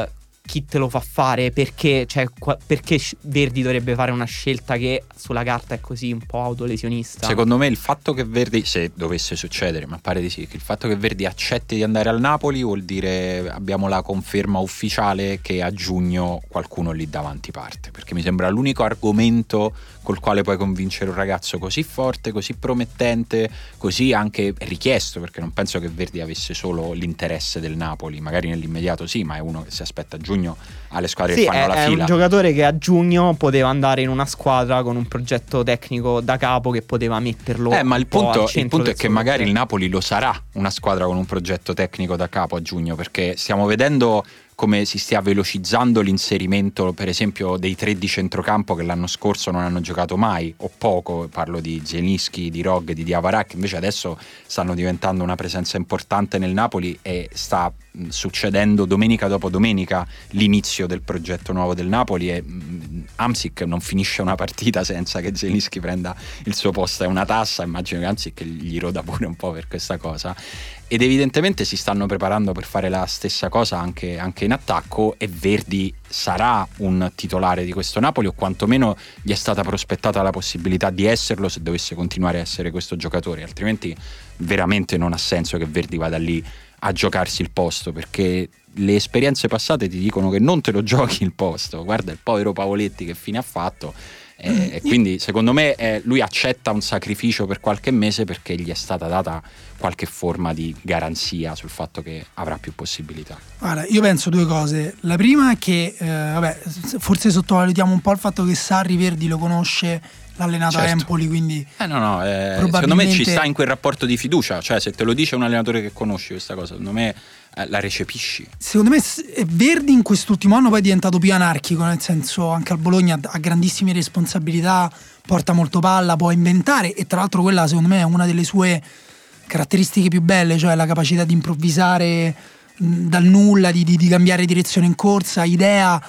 Eh, chi te lo fa fare? Perché, cioè, qua- perché Verdi dovrebbe fare una scelta che sulla carta è così un po' autolesionista? Secondo me il fatto che Verdi, se dovesse succedere, ma pare di sì, che il fatto che Verdi accetti di andare al Napoli vuol dire abbiamo la conferma ufficiale che a giugno qualcuno lì davanti parte, perché mi sembra l'unico argomento col quale puoi convincere un ragazzo così forte, così promettente, così anche richiesto, perché non penso che Verdi avesse solo l'interesse del Napoli, magari nell'immediato sì, ma è uno che si aspetta a giugno giugno alle squadre Sì, che fanno è, la è fila. un giocatore che a giugno poteva andare in una squadra con un progetto tecnico da capo che poteva metterlo. Eh, ma il punto, il punto è che magari il. Napoli lo sarà una squadra con un progetto tecnico da capo a giugno, perché stiamo vedendo come si stia velocizzando l'inserimento, per esempio, dei tre di centrocampo che l'anno scorso non hanno giocato mai, o poco, parlo di Zelinski, di Rog, di Diavara, che invece adesso stanno diventando una presenza importante nel Napoli e sta succedendo domenica dopo domenica l'inizio del progetto nuovo del Napoli e Amsic non finisce una partita senza che Zelinski prenda il suo posto, è una tassa, immagino che Amsic gli roda pure un po' per questa cosa. Ed evidentemente si stanno preparando per fare la stessa cosa anche, anche in attacco e Verdi sarà un titolare di questo Napoli o quantomeno gli è stata prospettata la possibilità di esserlo se dovesse continuare a essere questo giocatore, altrimenti veramente non ha senso che Verdi vada lì a giocarsi il posto perché le esperienze passate ti dicono che non te lo *laughs* giochi il posto, guarda il povero Pavoletti che fine ha fatto e e quindi secondo me eh, lui accetta un sacrificio per qualche mese perché gli è stata data qualche forma di garanzia sul fatto che avrà più possibilità. Guarda, io penso due cose. La prima è che, eh, vabbè, forse sottovalutiamo un po' il fatto che Sarri Verdi lo conosce, l'ha allenato a Certo. Empoli, quindi Eh no, no, eh, secondo me Probabilmente- ci sta in quel rapporto di fiducia, cioè se te lo dice un allenatore che conosci questa cosa, secondo me eh, la recepisci. secondo me eh, Verdi in quest'ultimo anno poi è diventato più anarchico, nel senso anche al Bologna ha- grandissime responsabilità, porta molto palla, può inventare e tra l'altro quella secondo me è una delle sue caratteristiche più belle, cioè la capacità di improvvisare dal nulla, di, di- di cambiare direzione in corsa, idea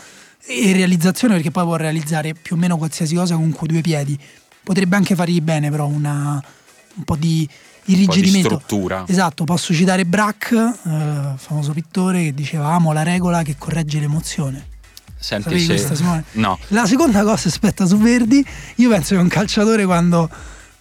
e realizzazione, perché poi può realizzare più o meno qualsiasi cosa con quei due piedi. Potrebbe anche fargli bene però una- un po' di irrigidimento. struttura. Esatto, posso citare Braque, eh, famoso pittore, che diceva amo la regola che corregge l'emozione. Senti se... questa, Simone? No, La seconda cosa, aspetta, su Verdi, io penso che un calciatore quando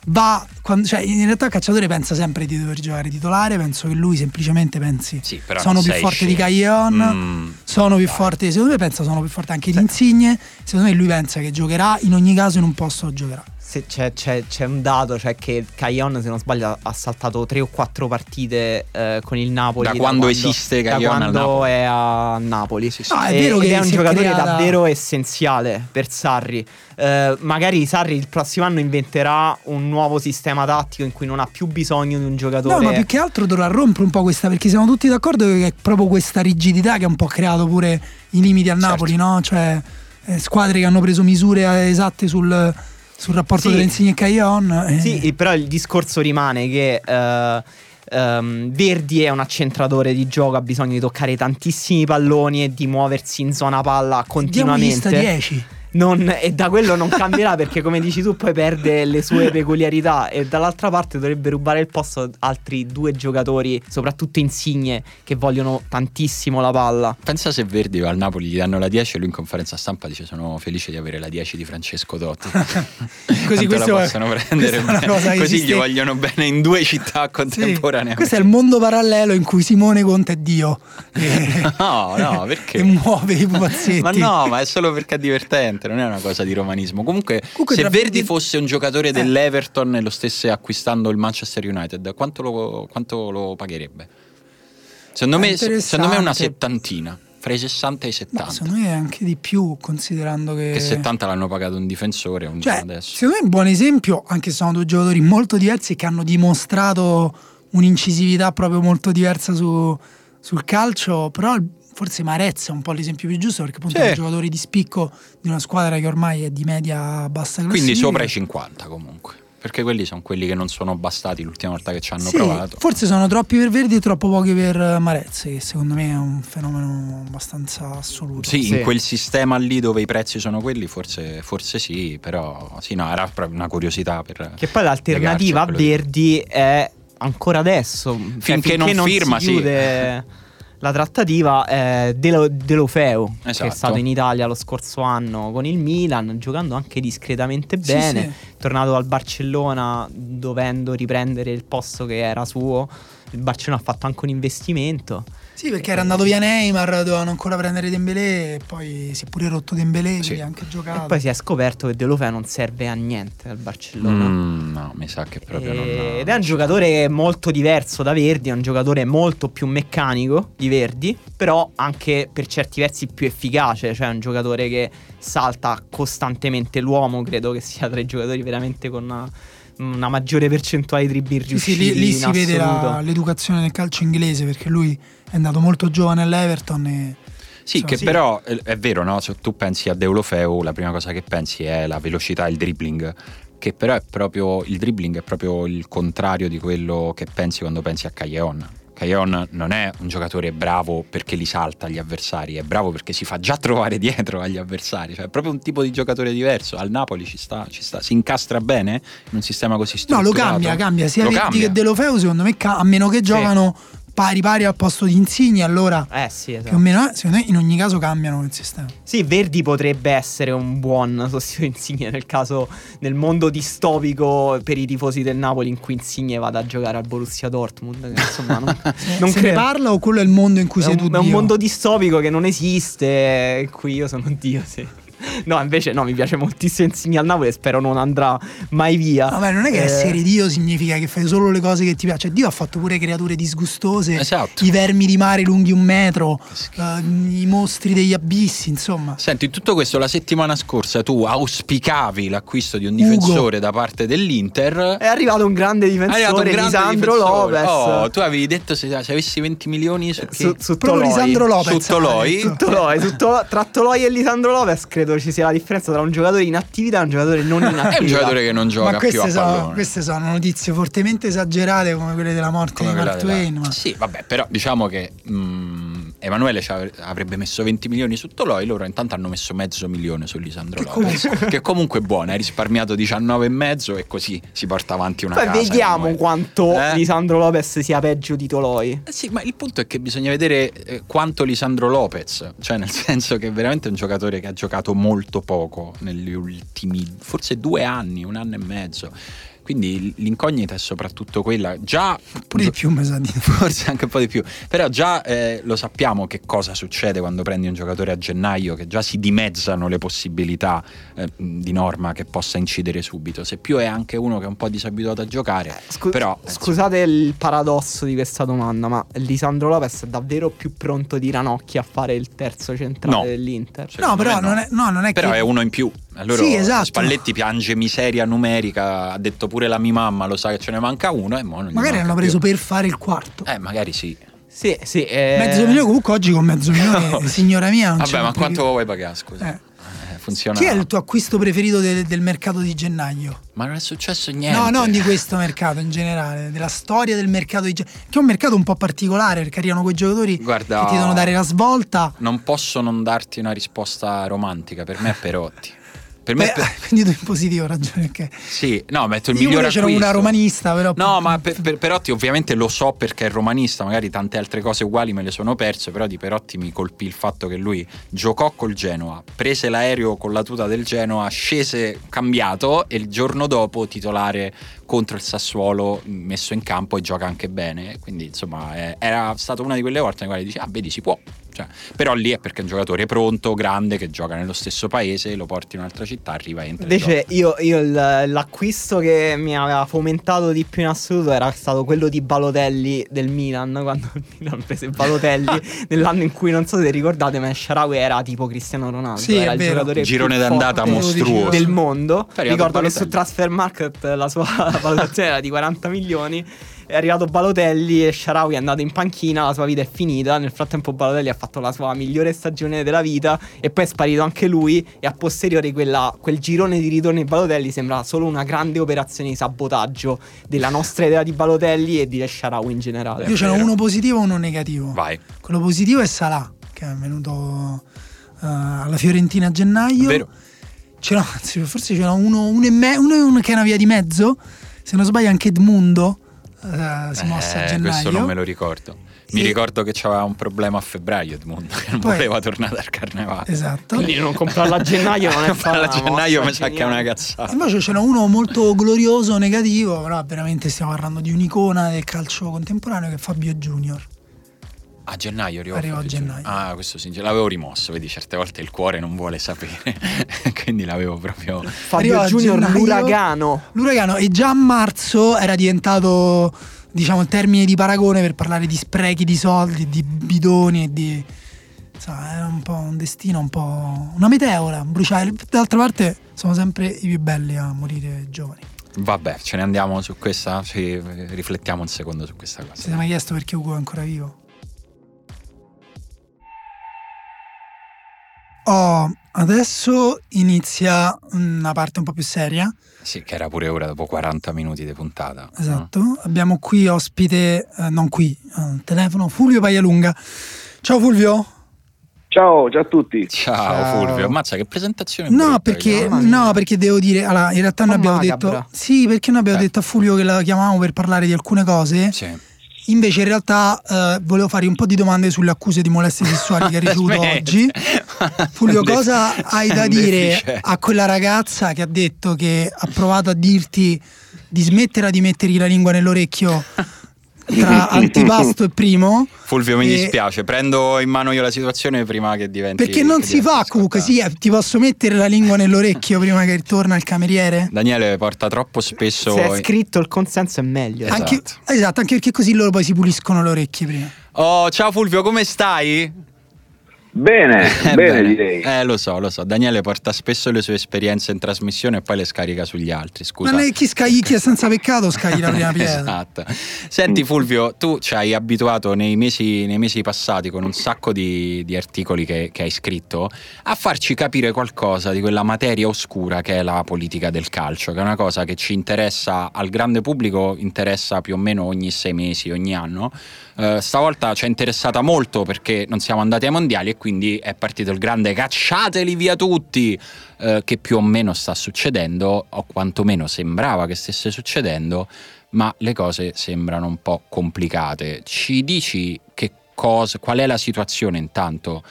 va, quando- cioè in realtà il calciatore pensa sempre di dover giocare titolare, penso che lui semplicemente pensi sì, sono più forte di scemo. Caillon, Mm, sono più dai. forte, secondo me pensa sono più forte anche di Insigne, secondo me lui pensa che giocherà, in ogni caso in un posto giocherà. Se c'è, c'è- c'è un dato, cioè che Caillon, se non sbaglio, ha saltato tre o quattro partite eh, con il Napoli. Da quando esiste da Caillon al quando è a Napoli. Sì, sì. No, è E- vero ed che è un giocatore creata- davvero essenziale per Sarri. Eh, magari Sarri il prossimo anno inventerà un nuovo sistema tattico in cui non ha più bisogno di un giocatore. No, ma più che altro dovrà rompere un po' questa, perché siamo tutti d'accordo che è proprio questa rigidità che ha un po' creato pure i limiti al Certo. Napoli, no? Cioè eh, squadre che hanno preso misure eh, esatte sul, sul rapporto Sì. tra Insigne e Caillon. eh. Sì, però il discorso rimane che eh, ehm, Verdi è un accentratore di gioco, ha bisogno di toccare tantissimi palloni e di muoversi in zona palla Diamo lista continuamente. 10. Non- e da quello non cambierà perché, come dici tu, poi perde le sue peculiarità. E dall'altra parte dovrebbe rubare il posto ad altri due giocatori, soprattutto insigne, che vogliono tantissimo la palla. Pensa se Verdi va al Napoli, gli danno la 10 e lui in conferenza stampa dice sono felice di avere la 10 di Francesco Totti. *laughs* Così questo la possono prendere è una bene. Così esiste- gli vogliono bene in due città Sì. contemporaneamente. Questo è il mondo parallelo in cui Simone Conte è Dio. *laughs* No, no, perché? e muove i pupazzetti. Ma no, ma è solo perché è divertente, non è una cosa di romanismo. Comunque, Comunque se Verdi fosse un giocatore dell'Everton e lo stesse acquistando il Manchester United, quanto lo, quanto lo pagherebbe? Secondo me, secondo me una settantina, fra i 60 e i Ma 70. secondo me è anche di più, considerando che. Che 70 l'hanno pagato un difensore, un Cioè, adesso. secondo me è un buon esempio, anche se sono due giocatori molto diversi che hanno dimostrato un'incisività proprio molto diversa su- sul calcio, però forse Marezza è un po' l'esempio più giusto perché appunto Sì. è un giocatore di spicco di una squadra che ormai è di media bassa classifica. Quindi sopra i 50 comunque. Perché quelli sono quelli che non sono bastati l'ultima volta che ci hanno Sì, provato. Forse sono troppi per Verdi e troppo pochi per Marezza, che secondo me è un fenomeno abbastanza assoluto. Sì, Sì. in quel sistema lì dove i prezzi sono quelli, forse, forse sì, però sì, no, era proprio una curiosità per... Che poi l'alternativa a quello di- Verdi è ancora adesso. Cioè, Finché non firma, si sì. *laughs* la trattativa è Delo, Delofeu, che è Esatto. stato in Italia lo scorso anno con il Milan, giocando anche discretamente Sì, bene. sì. Tornato al Barcellona dovendo riprendere il posto che era suo. Il Barcellona ha fatto anche un investimento. Sì, perché era andato via Neymar, dovevano ancora prendere Dembélé e poi si è pure rotto Dembélé, Sì. quindi ha anche giocato. E poi si è scoperto che Deulofeu non serve a niente al Barcellona. Mm, no, mi sa che proprio non. Eh, Ed è un giocatore molto diverso da Verdi, è un giocatore molto più meccanico di Verdi, però anche per certi versi più efficace, cioè un giocatore che salta costantemente l'uomo, credo che sia tra i giocatori veramente con una, una maggiore percentuale di dribbling Sì, sì, riusciti lì, lì si vede la- l'educazione nel calcio inglese perché lui è andato molto giovane all'Everton e Sì, che Sì. però eh, è vero, no? Se tu pensi a Deulofeu, la prima cosa che pensi è la velocità e il dribbling. Che però è proprio il dribbling è proprio il contrario di quello che pensi quando pensi a Calleon. Calleon non è un giocatore bravo perché li salta agli avversari, è bravo perché si fa già trovare dietro agli avversari. Cioè, è proprio un tipo di giocatore diverso. Al Napoli ci sta, ci sta, si incastra bene in un sistema così No, strutturato. lo cambia, cambia. Sia Lo Verdi cambia. che Delofeu, secondo me, a meno che giocano pari pari al posto di Insigne, allora Eh sì, esatto. più o meno, eh, secondo me, in ogni caso cambiano il sistema. Sì, Verdi potrebbe essere un buon *laughs* sostituto Insigne nel caso nel mondo distopico per i tifosi del Napoli in cui Insigne vada a giocare al Borussia Dortmund. insomma, non, *laughs* non Se ne credo. parla o quello è il mondo in cui È sei un, tu è un Dio? mondo distopico che non esiste, in cui io sono Dio, sì. No, invece no, mi piace moltissimo Insigne al Napoli e spero non andrà mai via. Vabbè, non è che Eh, essere Dio significa che fai solo le cose che ti piacciono. Dio ha fatto pure creature disgustose. Esatto. I vermi di mare lunghi un metro, eh, i mostri degli abissi, insomma. Senti, in tutto questo la settimana scorsa tu auspicavi l'acquisto di un Ugo. difensore da parte dell'Inter. È arrivato un grande È difensore, arrivato un grande Lisandro difensore. Lopez. Oh, tu avevi detto se, se avessi 20 milioni su, chi? su, su Proprio Toloi. Lisandro Lopez. Su Toloi. Toloi, su Tolo- tra Toloi e Lisandro Lopez credo ci sia la differenza tra un giocatore in attività e un giocatore non in attività. *laughs* È un giocatore che non gioca Ma più a queste sono, pallone. queste sono notizie fortemente esagerate come quelle della morte Come di Mark della- Twain. Ma... Sì, vabbè, però diciamo che mh, Emanuele avrebbe messo 20 milioni su Toloi, loro intanto hanno messo mezzo milione su Lisandro Che Lopez, che comunque è buono, hai risparmiato 19 e mezzo e così si porta avanti una Poi casa. vediamo quanto Eh? Lisandro Lopez sia peggio di Toloi. Eh sì, ma il punto è che bisogna vedere eh, quanto Lisandro Lopez, cioè nel *laughs* senso che è veramente un giocatore che ha giocato molto poco negli ultimi, forse due anni, un anno e mezzo. Quindi l'incognita è soprattutto quella. Già Pure di più, mi sa di *laughs* Forse anche un po' di più. Però già eh, lo sappiamo che cosa succede quando prendi un giocatore a gennaio, che già si dimezzano le possibilità eh, di norma che possa incidere subito. Se più è anche uno che è un po' disabituato a giocare. Scu- però, eh, scusate il paradosso di questa domanda, ma Lisandro Lopez è davvero più pronto di Ranocchi a fare il terzo centrale No. dell'Inter? Cioè, No, però me non è, no, non è Però che... è uno in più. Allora Sì, esatto. Spalletti piange miseria numerica, ha detto pure la mia mamma, lo sa che ce ne manca uno e mo non Magari hanno più. preso per fare il quarto. Eh, magari sì. Sì, sì. eh, Mezzo milione, comunque oggi con mezzo milione, *laughs* signora mia, non Vabbè, ma più- quanto vuoi pagare, scusa? Eh. Eh, funziona. Chi è il tuo acquisto preferito del, del mercato di gennaio? Ma non è successo niente. No, non di questo mercato in generale, della storia del mercato di gennaio. Che è un mercato un po' particolare perché arrivano quei giocatori Guarda- che ti devono dare la svolta. Non posso non darti una risposta romantica, per me è Perotti. Per me Beh, per- *laughs* quindi tu in positivo ragione, ok. Sì, no, metto il Io miglior pure c'era acquisto. una romanista, però. No, ma per, per- Perotti ovviamente lo so perché è romanista, magari tante altre cose uguali me le sono perse, però di Perotti mi colpì il fatto che lui giocò col Genoa, prese l'aereo con la tuta del Genoa, scese cambiato e il giorno dopo titolare contro il Sassuolo messo in campo e gioca anche bene, quindi insomma eh, era stata una di quelle volte nelle quali dici ah vedi si può, Cioè, però lì è perché è un giocatore pronto, grande, che gioca nello stesso paese, lo porti in un'altra città, arriva e entra. e Invece io, io l'acquisto che mi aveva fomentato di più in assoluto era stato quello di Balotelli del Milan, *laughs* quando il Milan prese Balotelli *laughs* nell'anno in cui non so se ricordate, ma Sharawi era tipo Cristiano Ronaldo, Sì, era il vero. giocatore Girone più d'andata forte mostruoso. del mondo. Ricordo che su Transfer Market la sua *laughs* valutazione era di 40 milioni. È arrivato Balotelli e Sharawi è andato in panchina, la sua vita è finita. Nel frattempo Balotelli ha fatto la sua migliore stagione della vita e poi è sparito anche lui e a posteriori quella- quel girone di ritorno di Balotelli sembra solo una grande operazione di sabotaggio della nostra idea di Balotelli e di Sharawi in generale. Io ce n'ho vero. uno positivo e uno negativo. Vai. Quello positivo è Salah, che è venuto eh, alla Fiorentina a gennaio. Vero. Ce n'ho, anzi, forse ce n'ho uno, uno, e me- uno e uno che è una via di mezzo. Se non sbaglio, anche Edmundo eh, si mossa a Eh, gennaio. questo non me lo ricordo. Mi E- ricordo che c'aveva un problema a febbraio Edmundo, *laughs* che non Poi- voleva tornare dal carnevale. Esatto. Quindi non comprarla a gennaio non è *laughs* Farla a gennaio mi mossa sa che è una. E cazzata. Invece ce n'è uno molto glorioso, negativo, però veramente stiamo parlando di un'icona del calcio contemporaneo che è Fabio Junior. A gennaio arrivò. Arrivò a gennaio. Ah, questo sì, l'avevo rimosso, vedi, certe volte il cuore non vuole sapere, *laughs* quindi l'avevo proprio... Fabio Junior gennaio. l'uragano. L'uragano e già a marzo era diventato diciamo il termine di paragone per parlare di sprechi di soldi, di bidoni e di insomma, era un po' un destino, un po' una meteora, bruciare. D'altra parte sono sempre i più belli a morire giovani. Vabbè, ce ne andiamo su questa, ci riflettiamo un secondo su questa cosa. Si siete mai chiesto perché Ugo è ancora vivo? Oh, adesso inizia una parte un po' più seria. Sì, che era pure ora dopo 40 minuti di puntata. Esatto. Abbiamo qui ospite, eh, non qui, al telefono, Fulvio Paialunga. Ciao Fulvio. Ciao, ciao a tutti. Ciao, Ciao. Fulvio, ammazza che presentazione No brutta, perché, no, perché devo dire, allora, in realtà noi Un po' abbiamo macabra. detto, sì, perché noi abbiamo Eh. detto a Fulvio che la chiamavamo per parlare di alcune cose. Sì. Invece in realtà eh, volevo fare un po' di domande sulle accuse di molestie sessuali che hai *laughs* ricevuto oggi. *laughs* Fulvio, cosa hai da *laughs* dire a quella ragazza che ha detto che ha provato a dirti di smettere di mettergli la lingua nell'orecchio tra *laughs* antipasto e primo? Fulvio, mi E- dispiace, prendo in mano io la situazione prima che diventi... Perché non si fa comunque, sì, eh, ti posso mettere la lingua nell'orecchio *laughs* prima che torna il cameriere? Daniele porta troppo spesso... Se è scritto il consenso è meglio. Esatto. Anche, esatto, anche perché così loro poi si puliscono le orecchie prima. Oh, ciao Fulvio, come stai? Bene, *laughs* Eh, bene, direi. Eh, lo so, lo so. Daniele porta spesso le sue esperienze in trasmissione e poi le scarica sugli altri. Scusa. Ma ne- chi, scagli, chi è senza peccato scagli la prima *laughs* pietra. Esatto. Senti Fulvio, tu ci hai abituato nei mesi, nei mesi passati con un sacco di, di articoli che, che hai scritto a farci capire qualcosa di quella materia oscura che è la politica del calcio, che è una cosa che ci interessa al grande pubblico, interessa più o meno ogni sei mesi, ogni anno. Eh, stavolta ci è interessata molto perché non siamo andati ai mondiali e quindi è partito il grande cacciateli via tutti eh, che più o meno sta succedendo o quantomeno sembrava che stesse succedendo ma le cose sembrano un po' complicate. Ci dici che cosa, qual è la situazione intanto?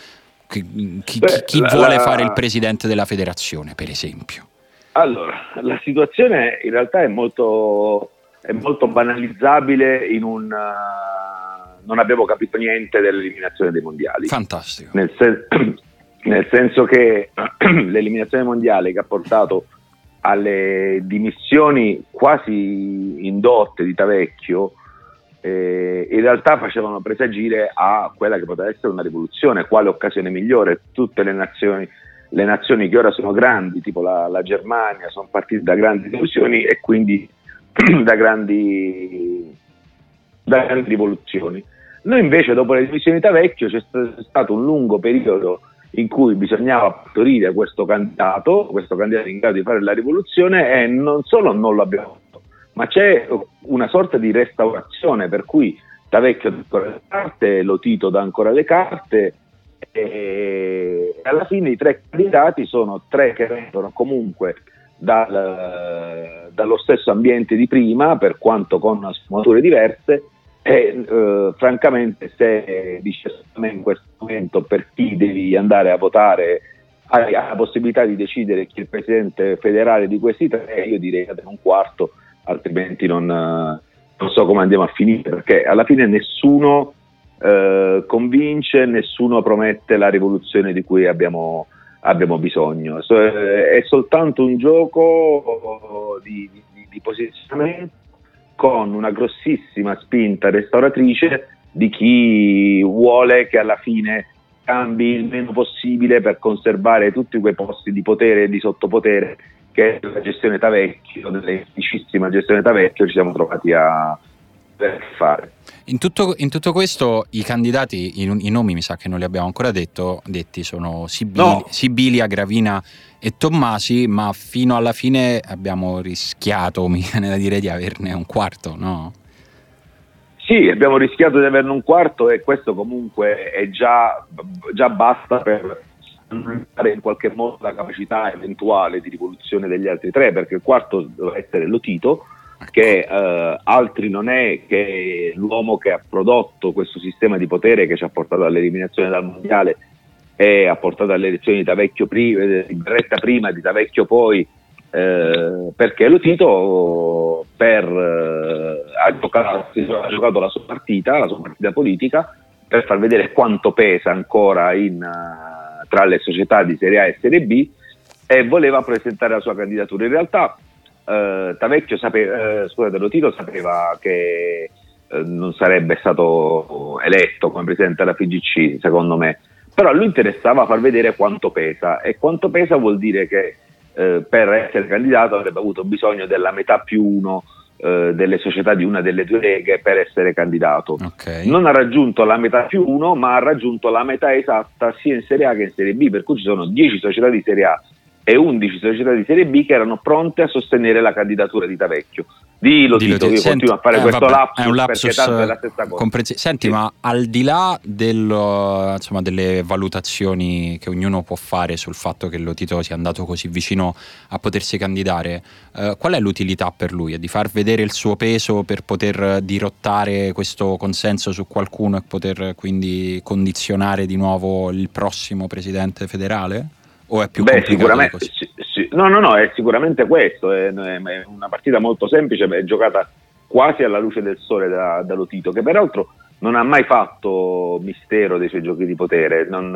Chi, chi- Beh, chi la- vuole la- fare il presidente della federazione, per esempio? Allora, la situazione in realtà è molto, è molto banalizzabile in un... uh, non abbiamo capito niente dell'eliminazione dei mondiali. Fantastico. Nel, sen- *clears throat* nel senso che *clears throat* l'eliminazione mondiale che ha portato alle dimissioni quasi indotte di Tavecchio eh, in realtà facevano presagire a quella che poteva essere una rivoluzione, quale occasione migliore. Tutte le nazioni, le nazioni che ora sono grandi, tipo la, la Germania, sono partite da grandi delusioni e quindi *clears throat* da grandi, da grandi rivoluzioni. Noi invece dopo le dimissioni di Tavecchio c'è st- stato un lungo periodo in cui bisognava partorire questo candidato, questo candidato in grado di fare la rivoluzione e non solo non lo abbiamo fatto, ma c'è una sorta di restaurazione per cui Tavecchio dà ancora le carte, Lotito dà ancora le carte e alla fine i tre candidati sono tre che vengono comunque dal- dallo stesso ambiente di prima, per quanto con sfumature diverse, e eh, francamente se dice a me in questo momento per chi devi andare a votare hai la possibilità di decidere chi è il presidente federale di questi tre, io direi che un quarto, altrimenti non, eh, non so come andiamo a finire, perché alla fine nessuno eh, convince, nessuno promette la rivoluzione di cui abbiamo, abbiamo bisogno. So- eh, è soltanto un gioco di, di- di posizionamento con una grossissima spinta restauratrice di chi vuole che alla fine cambi il meno possibile per conservare tutti quei posti di potere e di sottopotere che la gestione Tavecchio, nell'efficissima gestione Tavecchio ci siamo trovati a fare. In tutto, in tutto questo i candidati, i, i nomi mi sa che non li abbiamo ancora detto, detti sono Sibili, No. Sibilia, Gravina e Tommasi, ma fino alla fine abbiamo rischiato, *laughs* mi viene da dire, di averne un quarto, no? Sì, abbiamo rischiato di averne un quarto e questo comunque è già, già basta per annullare in qualche modo la capacità eventuale di rivoluzione degli altri tre, perché il quarto doveva essere Lotito, che eh, altri non è che l'uomo che ha prodotto questo sistema di potere che ci ha portato all'eliminazione dal mondiale e ha portato alle elezioni di Tavecchio prima, di Berretta prima, di Tavecchio poi, eh, perché Lotito per, eh, ha, giocato, ha giocato la sua partita, la sua partita politica, per far vedere quanto pesa ancora in, uh, tra le società di Serie A e Serie B e voleva presentare la sua candidatura. In realtà uh, Tavecchio sapeva, uh, scusate, Lotito sapeva che non sarebbe stato eletto come presidente della FIGC, secondo me, però a lui interessava far vedere quanto pesa e quanto pesa vuol dire che per essere candidato avrebbe avuto bisogno della metà più uno eh, delle società di una delle due leghe per essere candidato. Okay. Non ha raggiunto la metà più uno, ma ha raggiunto la metà esatta sia in Serie A che in Serie B, per cui ci sono 10 società di Serie A e 11 società di Serie B che erano pronte a sostenere la candidatura di Tavecchio. Dillo, Dillo Tito, io Senti, continuo a fare eh, questo vabbè, lapsus, è un lapsus tanto è la stessa cosa. Comprensi- Senti, sì. ma al di là dello, insomma, delle valutazioni che ognuno può fare sul fatto che Lotito sia andato così vicino a potersi candidare, eh, qual è l'utilità per lui? È di far vedere il suo peso per poter dirottare questo consenso su qualcuno e poter quindi condizionare di nuovo il prossimo presidente federale? O è più Beh, sicuramente, sì, sì, no, no, no, è sicuramente questo. È, è, una partita molto semplice, è giocata quasi alla luce del sole da, da Lotito, che peraltro non ha mai fatto mistero dei suoi giochi di potere, non,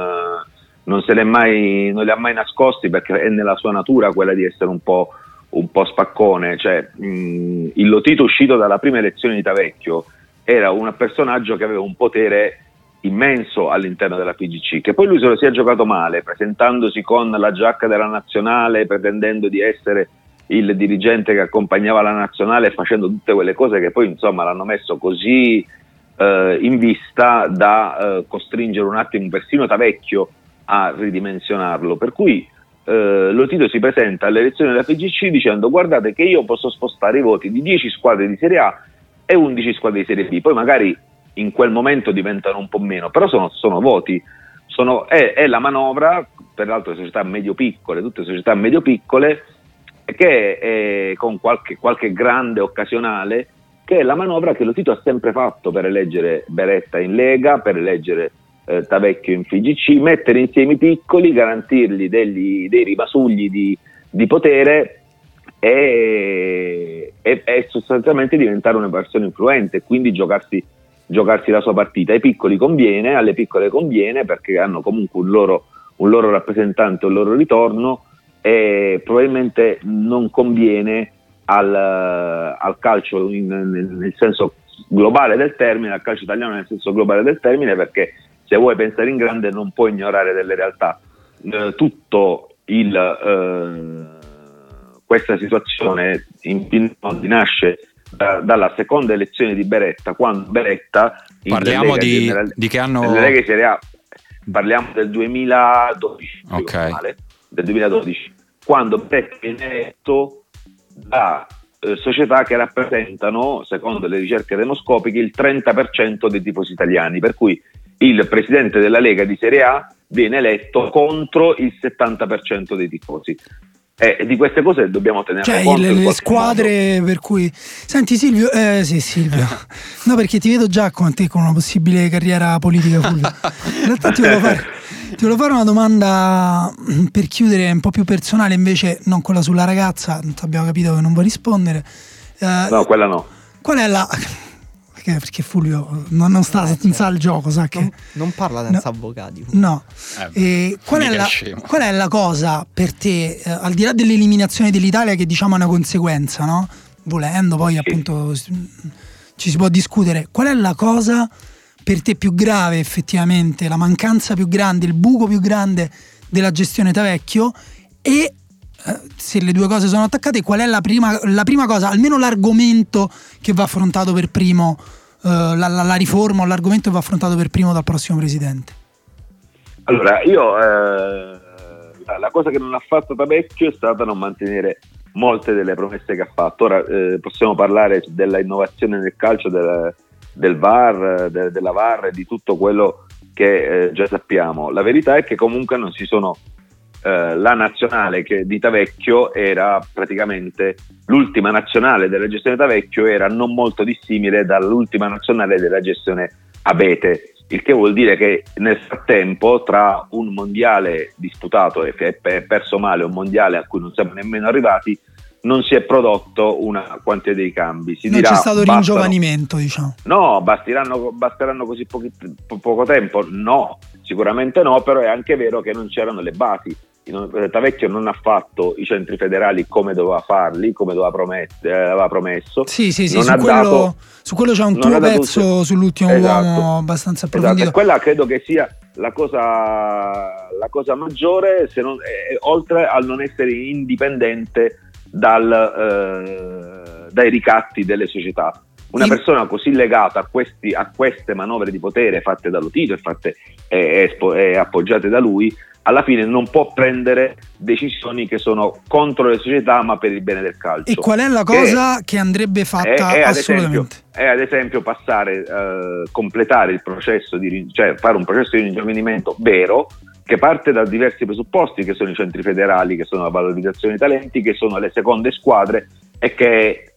non, se mai, non li ha mai nascosti perché è nella sua natura quella di essere un po', un po spaccone. Cioè, mh, il Lotito uscito dalla prima elezione di Tavecchio era un personaggio che aveva un potere immenso all'interno della PGC, che poi lui se lo sia giocato male, presentandosi con la giacca della nazionale, pretendendo di essere il dirigente che accompagnava la nazionale facendo tutte quelle cose che poi insomma l'hanno messo così eh, in vista da eh, costringere un attimo persino Tavecchio a ridimensionarlo. Per cui eh, Lotito si presenta alle elezioni della PGC dicendo guardate che io posso spostare i voti di 10 squadre di Serie A e 11 squadre di Serie B, poi magari in quel momento diventano un po' meno, però sono, sono voti, sono, è, è, la manovra, peraltro società medio-piccole, tutte società medio-piccole, che è, con qualche, qualche, grande occasionale, che è la manovra che lo Tito ha sempre fatto per eleggere Beretta in Lega, per eleggere eh, Tavecchio in FIGC, mettere insieme i piccoli, garantirgli degli, dei rimasugli di, di potere e, e, e, sostanzialmente diventare una persona influente, quindi giocarsi giocarsi la sua partita. Ai piccoli conviene, alle piccole conviene perché hanno comunque un loro, un loro rappresentante, un loro ritorno e probabilmente non conviene al, al calcio in, nel, nel senso globale del termine, al calcio italiano nel senso globale del termine perché se vuoi pensare in grande non puoi ignorare delle realtà. Eh, tutto il, eh, questa situazione in, in, nasce da, dalla seconda elezione di Beretta, quando Beretta parliamo di, general, di, che anno? A, parliamo del 2012, okay. del 2012, quando Beretta viene eletto da eh, società che rappresentano, secondo le ricerche demoscopiche, il 30% dei tifosi italiani, per cui il presidente della Lega di Serie A viene eletto contro il 70% dei tifosi. Eh, di queste cose dobbiamo tenere cioè, conto. Le, le squadre modo. per cui. Senti Silvio, eh, sì, Silvio. *laughs* no, perché ti vedo già con te con una possibile carriera politica. In realtà ti volevo, fare, ti volevo fare una domanda mm, per chiudere un po' più personale, invece non quella sulla ragazza. Abbiamo capito che non vuoi rispondere. Eh, no, quella no. Qual è la perché, perché Fulvio non, non sta non sa il gioco, sa che... Non, non parla senza no, avvocati. No. Eh, qual, è la, qual, è la, cosa per te, eh, al di là dell'eliminazione dell'Italia, che diciamo è una conseguenza, no? Volendo, poi appunto ci si può discutere. Qual è la cosa per te più grave effettivamente, la mancanza più grande, il buco più grande della gestione Tavecchio e eh, se le due cose sono attaccate, qual è la prima, la prima cosa, almeno l'argomento che va affrontato per primo, uh, la, la, la, riforma o l'argomento che va affrontato per primo dal prossimo presidente? Allora, io eh, la cosa che non ha fatto Tabecchio è stata non mantenere molte delle promesse che ha fatto. Ora eh, possiamo parlare della innovazione nel calcio, del, del VAR, de, della VAR e di tutto quello che eh, già sappiamo. La verità è che comunque non si sono eh, la nazionale che di Tavecchio era praticamente l'ultima nazionale della gestione Tavecchio era non molto dissimile dall'ultima nazionale della gestione Abete, il che vuol dire che nel frattempo tra un mondiale disputato e perso male un mondiale a cui non siamo nemmeno arrivati non si è prodotto una quantità di cambi. Si non dirà, c'è stato bastano- ringiovanimento, diciamo. No, basteranno, basteranno così pochi- po- poco tempo? No, sicuramente no, però è anche vero che non c'erano le basi. Eh, Tavecchio non ha fatto i centri federali come doveva farli, come doveva promet- eh, aveva promesso. Sì, sì, sì, Non su quello, dato- su quello c'è un tuo pezzo un- sull'ultimo Esatto. uomo abbastanza Esatto, approfondito. e quella credo che sia la cosa, la cosa maggiore, se non- eh, oltre al non essere indipendente dal, eh, dai ricatti delle società. Una persona così legata a, questi- a queste manovre di potere fatte da Lotito e, fatte, e- e e appoggiate da lui, alla fine non può prendere decisioni che sono contro le società ma per il bene del calcio. E qual è la cosa che andrebbe fatta è, è ad assolutamente? esempio, è ad esempio passare, eh, completare il processo di, cioè fare un processo di ringiovanimento vero che parte da diversi presupposti che sono i centri federali, che sono la valorizzazione dei talenti, che sono le seconde squadre e che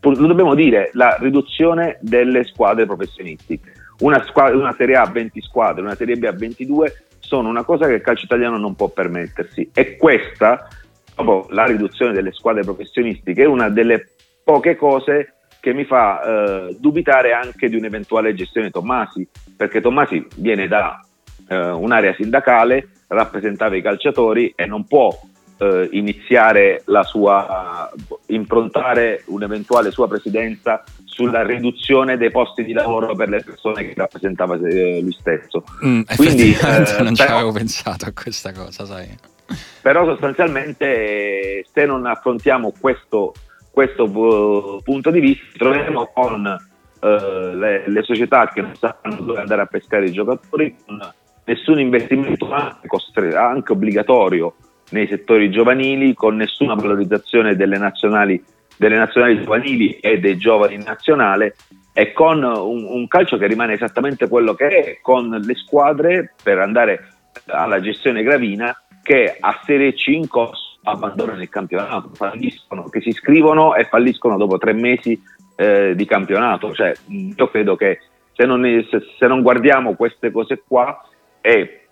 lo dobbiamo dire, la riduzione delle squadre professionistiche. Una, squadra, una Serie A a 20 squadre, una Serie B a 22 sono una cosa che il calcio italiano non può permettersi e questa, dopo la riduzione delle squadre professionistiche, è una delle poche cose che mi fa eh, dubitare anche di un'eventuale gestione Tommasi, perché Tommasi viene da eh, un'area sindacale, rappresentava i calciatori e non può eh, iniziare la sua improntare un'eventuale sua presidenza sulla riduzione dei posti di lavoro per le persone che rappresentava eh, lui stesso. Mm, Quindi, eh, non ci avevo pensato a questa cosa, sai. Però sostanzialmente eh, se non affrontiamo questo, questo eh, punto di vista ci troveremo con eh, le, le società che non sanno dove andare a pescare i giocatori, con nessun investimento anche, anche obbligatorio nei settori giovanili, con nessuna valorizzazione delle nazionali, delle nazionali giovanili e dei giovani in nazionale e con un, un calcio che rimane esattamente quello che è, con le squadre per andare alla gestione gravina che a Serie C in corso abbandonano il campionato, falliscono, che si iscrivono e falliscono dopo tre mesi eh, di campionato. Cioè, io credo che se non, se- se non guardiamo queste cose qua e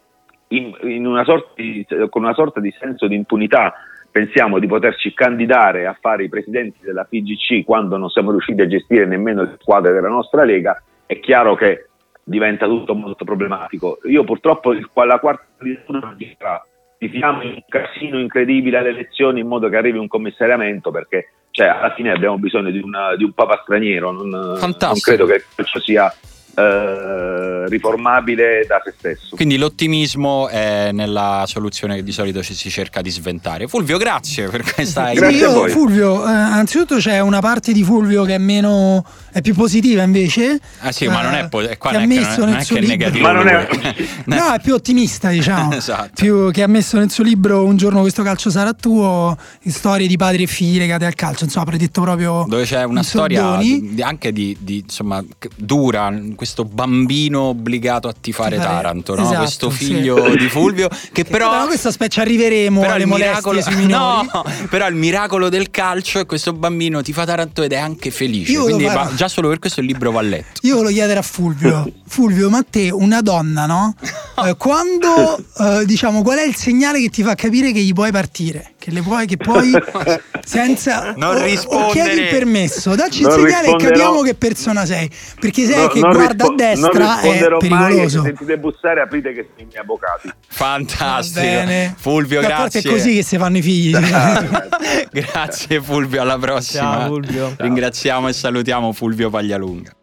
in, in una sorta di- con una sorta di senso di impunità pensiamo di poterci candidare a fare i presidenti della FIGC quando non siamo riusciti a gestire nemmeno le squadre della nostra lega, è chiaro che diventa tutto molto problematico. Io purtroppo la quarta legislatura non ci sarà. Tifiamo in un casino incredibile alle elezioni in modo che arrivi un commissariamento perché cioè, alla fine abbiamo bisogno di, una- di un papa straniero. Non, non credo che calcio sia eh, riformabile da se stesso. Quindi l'ottimismo è nella soluzione che di solito ci si cerca di sventare. Fulvio, grazie per questa Sì, Grazie a io, voi. Fulvio, eh, anzitutto c'è una parte di Fulvio che è meno è più positiva invece. Ah sì, ma non è, eh, po- qua che ha è messo non è, nel non è suo che è libro- negativo. Ma non è-. *laughs* No, è più ottimista, diciamo. Esatto. Più che ha messo nel suo libro Un giorno questo calcio sarà tuo, storie di padri e figli legate al calcio, insomma, predetto proprio dove c'è una storia anche di, di, insomma dura questo bambino obbligato a tifare Taranto no? esatto, questo sì. figlio *laughs* di Fulvio che però Però questo aspetta, ci arriveremo però alle miracolo, sui *laughs* minori. no, però il miracolo del calcio è questo bambino tifa Taranto ed è anche felice Io quindi va- già solo per questo il libro va letto Io volevo chiedere a Fulvio, *laughs* Fulvio, ma te una donna, no? Eh, quando eh, diciamo qual è il segnale che ti fa capire che gli puoi partire? Che le puoi, che puoi *laughs* senza Non o- o rispondere. chiedi il permesso, dacci il Non segnale e capiamo che persona sei. Perché se è No, che guarda rispo- a destra non è risponderò mai e se pericoloso. sentite bussare aprite che sono i miei avvocati. fantastico. Fulvio parte grazie è così che si fanno i figli. *laughs* grazie Fulvio alla prossima Ciao, Fulvio. ringraziamo e salutiamo Fulvio Paglialunga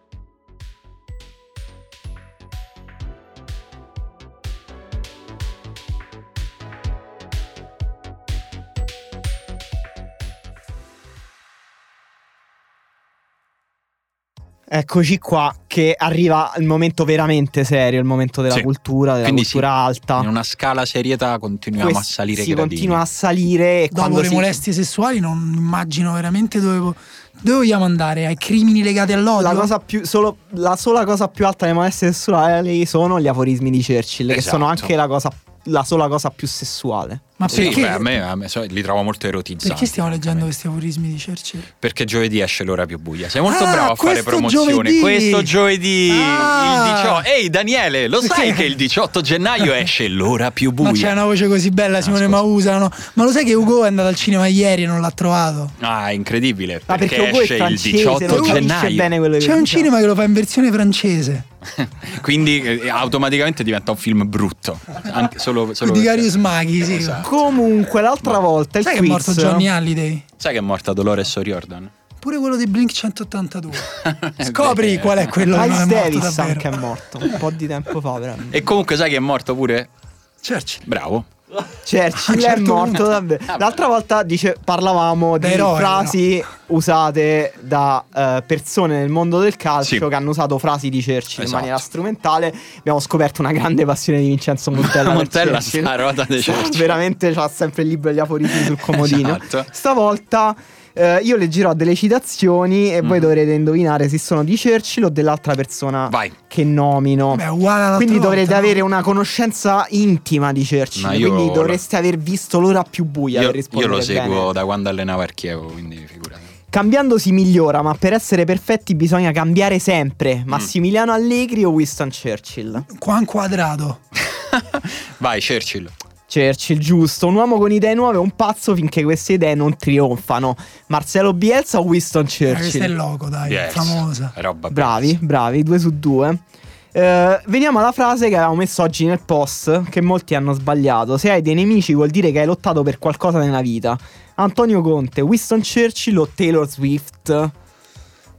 Eccoci qua che arriva il momento veramente serio, il momento della Sì. cultura, della Quindi cultura sì, alta. in una scala serietà continuiamo Quest- a salire si gradini continua a salire e Dopo quando le si- molestie sessuali non immagino veramente dove, dove vogliamo andare, ai crimini legati all'odio. la, cosa più, solo, la sola cosa più alta delle molestie sessuali sono gli aforismi di Churchill, che Esatto. sono anche la cosa la sola cosa più sessuale. Ma Sì, perché, beh, a me, a me so- li trovo molto erotizzanti. perché stiamo leggendo questi aforismi di Churchill? Perché giovedì esce l'ora più buia. Sei molto Ah, bravo a fare promozione. giovedì! Questo giovedì, Ah! il 18. Ehi Daniele, lo sai che il 18 gennaio *laughs* esce l'ora più buia? Ma c'è una voce così bella, Simone scusa. Mausa. no? Ma lo sai che Ugo è andato al cinema ieri e non l'ha trovato? Ah, è incredibile. Perché, perché Ugo è esce il francese, 18 non capisce gennaio. bene quello che C'è un diciamo. cinema che lo fa in versione francese. *laughs* Quindi eh, automaticamente diventa un film brutto. Anche solo, solo di perché- Darius Maghi, sì. Esatto. Comunque, l'altra volta il Sai che è quiz morto Johnny Halliday? Sai che è morta Dolores O'Riordan? Pure quello di Blink 182. *laughs* Scopri qual è quello che non è Miles morto Davis davvero. anche è morto un po' di tempo fa veramente. E comunque sai che è morto pure? Churchill. Bravo. Churchill A *laughs* un è certo morto davvero. L'altra volta dice, parlavamo di eroe, frasi usate da eh, persone nel mondo del calcio Sì. che hanno usato frasi di Churchill in Esatto. maniera strumentale. Abbiamo scoperto una grande passione di Vincenzo *laughs* Montella. Montella sta roda di Churchill. Veramente c'ha sempre il libro degli aforismi sul comodino. Esatto. Stavolta eh, io leggerò delle citazioni e voi Mm. dovrete indovinare se sono di Churchill o dell'altra persona Vai. che nomino. Beh, uguale Quindi volta, dovrete no? avere una conoscenza intima di Churchill. Io Quindi lo- dovreste aver visto l'ora più buia Io, per io rispondere lo seguo bene. da quando allenavo a Chievo, quindi figurati. Cambiando si migliora, ma per essere perfetti bisogna cambiare Mm. sempre. Massimiliano Allegri o Winston Churchill? Qua un quadrato. *laughs* Vai, Churchill. Churchill, giusto. Un uomo con idee nuove è un pazzo finché queste idee non trionfano. Marcelo Bielsa o Winston Eh, questo è il Churchill? logo, dai, Yes. famosa. Roba Bravi, bellissima. bravi, due su due. Eh, veniamo alla frase che avevamo messo oggi nel post, che molti hanno sbagliato. Se hai dei nemici vuol dire che hai lottato per qualcosa nella vita. Antonio Conte, Winston Churchill o Taylor Swift?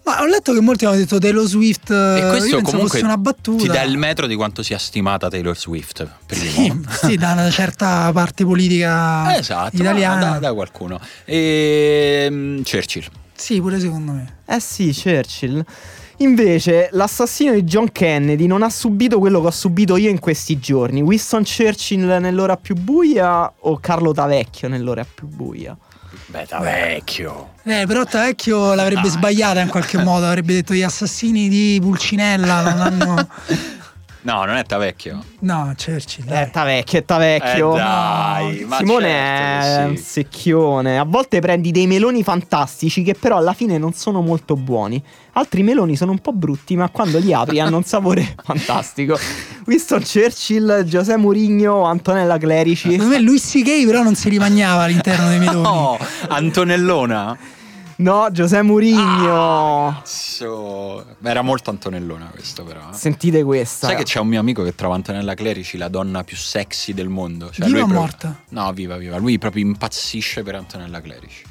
Ma ho letto che molti hanno detto Taylor Swift. E questo comunque fosse una battuta. ti dà il metro di quanto sia stimata Taylor Swift. Primo. Sì, sì, da una certa parte politica Esatto, italiana. da, da qualcuno. E, Churchill. Sì, pure secondo me. Eh sì, Churchill. Invece, l'assassino di John Kennedy non ha subito quello che ho subito io in questi giorni. Winston Churchill nell'ora più buia o Carlo Tavecchio nell'ora più buia? Beh, da vecchio. Eh, però Tavecchio l'avrebbe sbagliata in qualche modo, avrebbe detto gli assassini di Pulcinella non hanno... *laughs* No, non è Tavecchio. No, Churchill. dai. Eh, Tavecchio, è Tavecchio. Eh, dai, No, ma Simone certo è un sì. secchione. A volte prendi dei meloni fantastici che però alla fine non sono molto buoni. Altri meloni sono un po' brutti, ma quando li apri hanno un sapore *laughs* fantastico. Winston Churchill, Giuseppe Mourinho, Antonella Clerici. Secondo me Luis C.K. però non si rimagnava all'interno dei *laughs* meloni. No, Antonellona. No, Giuseppe Mourinho. So- Beh, Era molto Antonellona questo però. eh. Sentite questa. Sai che c'è un mio amico che trova Antonella Clerici la donna più sexy del mondo. Cioè, Viva lui o proprio- morta? No, viva, viva. Lui proprio impazzisce per Antonella Clerici.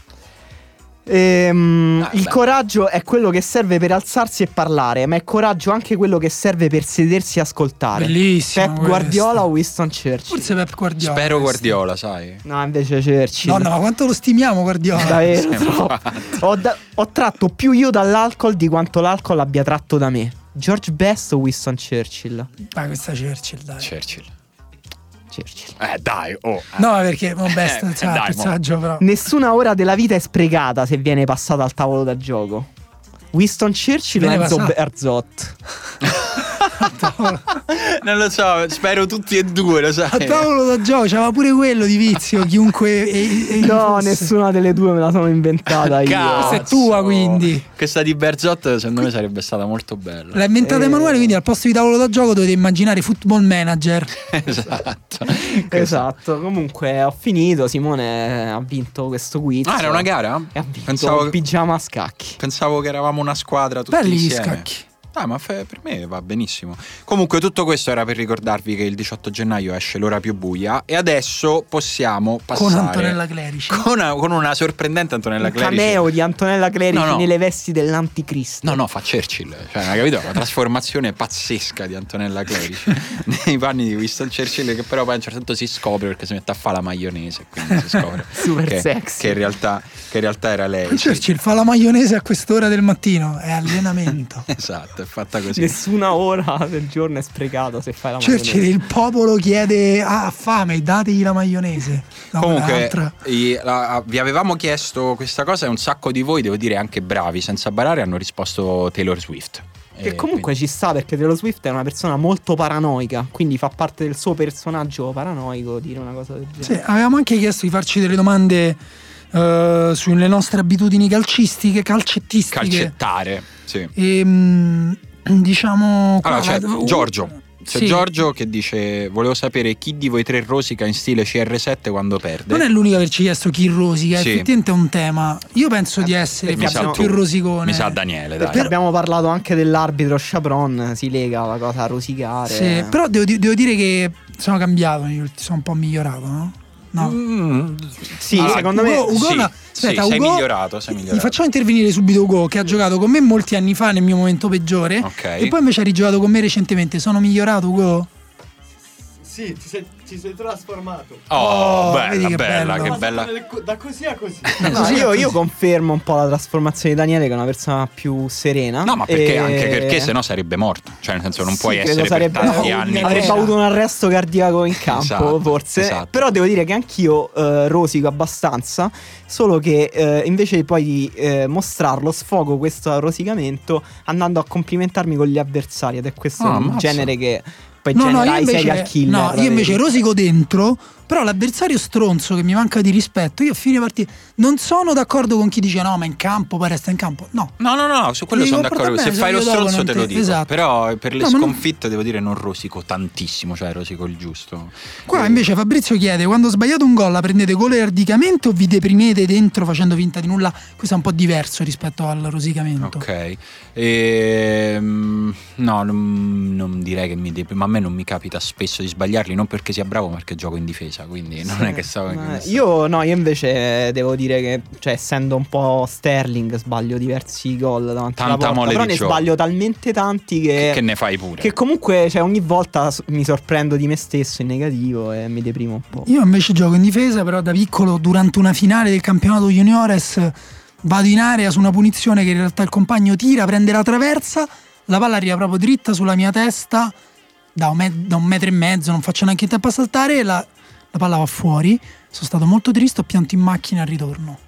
Ehm, Ah, il beh. coraggio è quello che serve per alzarsi e parlare, ma è coraggio anche quello che serve per sedersi e ascoltare. Bellissimo. Pep questo. Guardiola o Winston Churchill? Forse Pep Guardiola. Spero questo. Guardiola, sai. No, invece Churchill. Nonna, ma quanto lo stimiamo Guardiola? Davvero, troppo. ho, da- ho tratto più io dall'alcol di quanto l'alcol abbia tratto da me. George Best o Winston Churchill? Ma questa Churchill, dai. Churchill. Churchill. Eh, dai, oh. No, perché mo best, Eh, cioè, dai, mo. personaggio però. Nessuna ora della vita è sprecata se viene passata al tavolo da gioco. Winston Churchill o Viene Enzo. Berzot? *laughs* *laughs* non lo so, spero tutti e due, lo A sai. tavolo da gioco c'era pure quello di vizio, chiunque. e- e- No, fosse. nessuna delle due me la sono inventata io. Questa è tua, quindi. Questa di Berzot secondo me sarebbe stata molto bella. L'ha inventata Eh. Emanuele, quindi al posto di tavolo da gioco dovete immaginare football manager. *laughs* esatto. *laughs* Esatto, comunque ho finito. Simone ha vinto questo quiz. Ah, era una gara? E ha vinto Pensavo, pigiama a scacchi. pensavo che eravamo una squadra tutti Belli gli insieme. scacchi. Ah, ma fe- per me va benissimo. Comunque, tutto questo era per ricordarvi che il 18 gennaio esce l'ora più buia. E adesso possiamo passare Con Antonella Clerici. con una, con una sorprendente Antonella Un Clerici. cameo di Antonella Clerici No, no. nelle vesti dell'anticristo. No, no, fa Churchill. Cioè, hai capito? Una trasformazione pazzesca di Antonella Clerici *laughs* nei panni di Winston Churchill, che però poi a un certo punto si scopre perché si mette a fare la maionese. Quindi si scopre *laughs* Super che, sexy. che in realtà, che in realtà era lei. Churchill fa la maionese a quest'ora del mattino, è allenamento. *laughs* Esatto, è fatta così. Nessuna ora del giorno è sprecata se fai la Churchill, maionese. il popolo chiede, "Ah, ha fame, dategli la maionese. No, Comunque, i- la- vi avevamo chiesto questa cosa e un sacco di voi, devo dire anche bravi, senza barare, hanno risposto Taylor Swift. Che E comunque quindi- ci sta perché Taylor Swift è una persona molto paranoica, quindi fa parte del suo personaggio paranoico dire una cosa del Sì, genere. avevamo anche chiesto di farci delle domande eh, sulle nostre abitudini calcistiche, calcettistiche. calcettare. Sì. E, mm, diciamo. Allora, c'è la- uh, Giorgio. C'è sì. Giorgio che dice: Volevo sapere chi di voi tre rosica in stile CR7 quando perde. Non è l'unico che ci ha chiesto chi rosica, Sì. effettivamente è un tema. Io penso di essere sa forse abbiamo- più rosicone. Mi sa Daniele, dai. Perché abbiamo parlato anche dell'arbitro Chabron, si lega la cosa a rosicare. Sì, però devo, devo dire che sono cambiato, sono un po' migliorato, no? No. Mm, Sì, allora, secondo me Ugo, Ugo sì, no. sì, Aspetta, sei Ugo- migliorato, sei Gli migliorato. facciamo intervenire subito Ugo che ha giocato con me molti anni fa nel mio momento peggiore Ok. e poi invece ha rigiocato con me recentemente. Sono migliorato Ugo? Sì, ti sei, ti sei trasformato. Oh, Oh, bella, che bella, che bella. Da così a così. No, Così è io, così. io confermo un po' la trasformazione di Daniele, che è una persona più serena. No, ma perché E- anche perché sennò sarebbe morto. Cioè, nel senso, non Sì, puoi essere sarebbe- per tanti no, anni. Avrebbe avuto un arresto cardiaco in campo, Esatto, forse. esatto. Però devo dire che anch'io eh, rosico abbastanza. Solo che eh, invece poi di eh, mostrarlo, sfogo questo rosicamento andando a complimentarmi con gli avversari. Ed è questo Ah, genere che poi No, no, io i serial invece, killer. no, io invece rosico dentro, però l'avversario stronzo che mi manca di rispetto, io a fine partita non sono d'accordo con chi dice no, ma in campo poi resta in campo. No. No, no, no, su quello sono d'accordo. Se fai lo stronzo te lo dico. esatto. Però per le No, ma non- sconfitte devo dire non rosico tantissimo, cioè rosico il giusto. Qua Eh, invece Fabrizio chiede: quando sbagliate un gol la prendete goliardicamente o vi deprimete dentro facendo finta di nulla? Questo è un po' diverso rispetto al rosicamento. Ok, Ehm, no, non, non direi che mi deprimo, ma a me non mi capita spesso di sbagliarli, non perché sia bravo, ma perché gioco in difesa, quindi non è che stavo... Ma Io no, io invece devo dire che, cioè, essendo un po' Sterling, sbaglio diversi gol davanti alla Tanta porta. mole Però ne sbaglio talmente tanti che. che, che ne fai pure. che comunque, cioè, ogni volta mi sorprendo di me stesso in negativo e mi deprimo un po'. Io invece gioco in difesa, però da piccolo durante una finale del campionato juniores vado in area su una punizione che in realtà il compagno tira, prende la traversa, la palla arriva proprio dritta sulla mia testa da un, me- da un metro e mezzo, non faccio neanche in tempo a saltare e la, la palla va fuori. Sono stato molto triste, ho pianto in macchina al ritorno.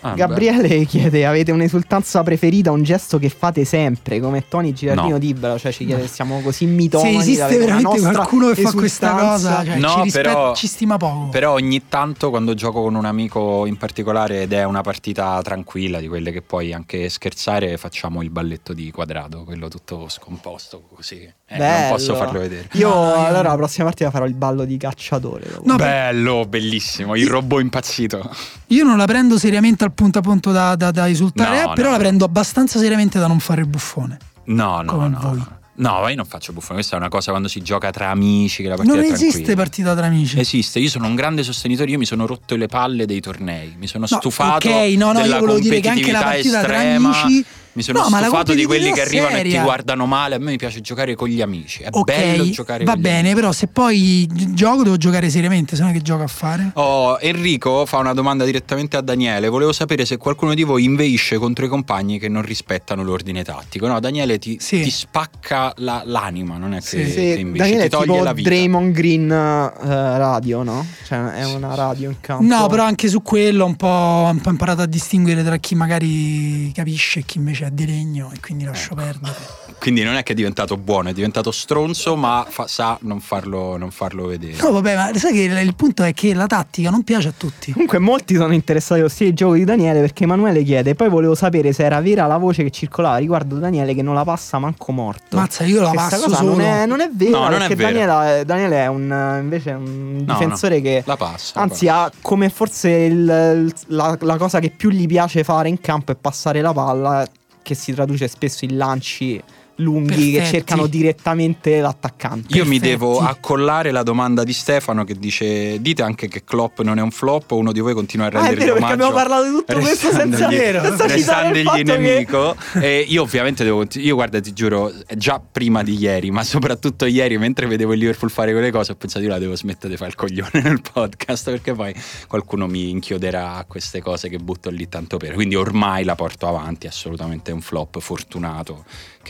Ah, Gabriele chiede: Avete un'esultanza preferita, un gesto che fate sempre? Come Tony Girardino No. Dibero, cioè ci chiede: Siamo così mitoni. Se esiste veramente nostra qualcuno che fa questa esultanza. cosa, cioè, No, ci, rispet- però- ci stima poco. Però ogni tanto quando gioco con un amico in particolare ed è una partita tranquilla, di quelle che puoi anche scherzare, facciamo il balletto di quadrato, quello tutto scomposto così. Eh, non posso farlo vedere. Io, No, io- allora la prossima partita farò il ballo di cacciatore. No, Bello, bellissimo, il robot impazzito. Io non la prendo seriamente al punto a punto da, da- da esultare, No, eh, però no. la prendo abbastanza seriamente da non fare il buffone. No, no, no. voi. no. Io non faccio buffone, questa è una cosa quando si gioca tra amici, che la partita Non esiste tranquilla. partita tra amici. Esiste, io sono un grande sostenitore, io mi sono rotto le palle dei tornei, mi sono No, stufato ok, no, no, io volevo dire che anche la partita tra estrema, amici- mi sono No, stufato di quelli che arrivano e ti seria. guardano male, a me mi piace giocare con gli amici, è Ok, bello giocare va con gli bene, amici. però se poi gi- gioco devo giocare seriamente, se no che gioco a fare? Oh, Enrico fa una domanda direttamente a Daniele. Volevo sapere se qualcuno di voi inveisce contro i compagni che non rispettano l'ordine tattico. No, Daniele ti, Sì. ti spacca la- l'anima, non è che, Sì. che Sì, inveisce, Daniele ti è toglie tipo la vita. Draymond Green eh, radio, no? Cioè è una radio in campo. No, però anche su quello un po', ho un po' imparato a distinguere tra chi magari capisce e chi invece è di legno e quindi lascio Ecco. perdere. Quindi non è che è diventato buono, è diventato stronzo, ma fa- sa non farlo, non farlo vedere. No, vabbè, ma sai che il, il punto è che la tattica non piace a tutti. Comunque molti sono interessati allo stile di gioco di Daniele perché Emanuele chiede poi volevo sapere se era vera la voce che circolava riguardo Daniele che non la passa manco morto. Mazza, io la Questa passo cosa solo. non è, non è vera No, non è perché vera. Daniela- Daniele è un, invece è un No, difensore no, che la passa. la Anzi, passa. ha come forse il- il- la, la cosa che più gli piace fare in campo è passare la palla, che si traduce spesso in lanci lunghi che Perfetti. cercano direttamente l'attaccante. Io mi perfetti. devo accollare la domanda di Stefano che dice: Dite anche che Klopp non è un flop, o uno di voi continua a Ah, è vero, perché abbiamo parlato di tutto questo senza, restandogli- senza restandogli che... nemico. E io ovviamente devo io guarda ti giuro già prima di ieri ma soprattutto ieri mentre vedevo il Liverpool fare quelle cose ho pensato io la devo smettere di fare il coglione nel podcast perché poi qualcuno mi inchioderà a queste cose che butto lì tanto per quindi ormai la porto avanti assolutamente è un flop fortunato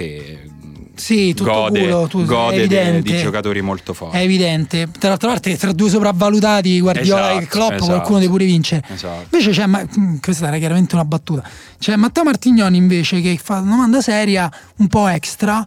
che Sì, tutto gode, culo, tu- gode de- evidente. di giocatori molto forti. È evidente. Tra l'altra parte, tra due sopravvalutati, Guardiola Esatto, e Klopp, esatto. qualcuno dei pure vince. Esatto. Invece c'è, ma- mm, questa era chiaramente una battuta. C'è Matteo Martignoni invece che fa una domanda seria, un po' extra,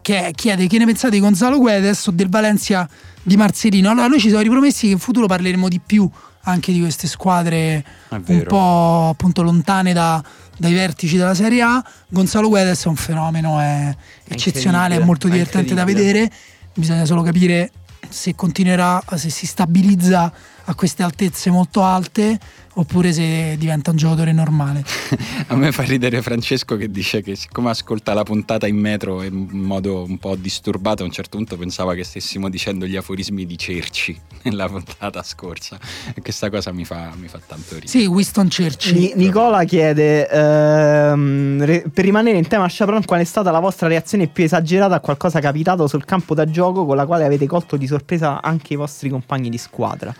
che chiede che ne pensate di Gonzalo Guedes o del Valencia di Marcelino. Allora noi ci siamo ripromessi che in futuro parleremo di più anche di queste squadre un po' appunto lontane da- dai vertici della Serie A. Gonzalo Guedes è un fenomeno, è eccezionale, è molto divertente da vedere. Bisogna solo capire se continuerà, se si stabilizza a queste altezze molto alte oppure se diventa un giocatore normale. *laughs* A me fa ridere Francesco che dice che siccome ascolta la puntata in metro in modo un po' disturbato, a un certo punto pensava che stessimo dicendo gli aforismi di Cerci *laughs* nella puntata scorsa. E questa cosa mi fa, mi fa tanto ridere. Sì, Winston Churchill. Ni- Nicola chiede ehm, re- per rimanere in tema Chaperon qual è stata la vostra reazione più esagerata a qualcosa capitato sul campo da gioco con la quale avete colto di sorpresa anche i vostri compagni di squadra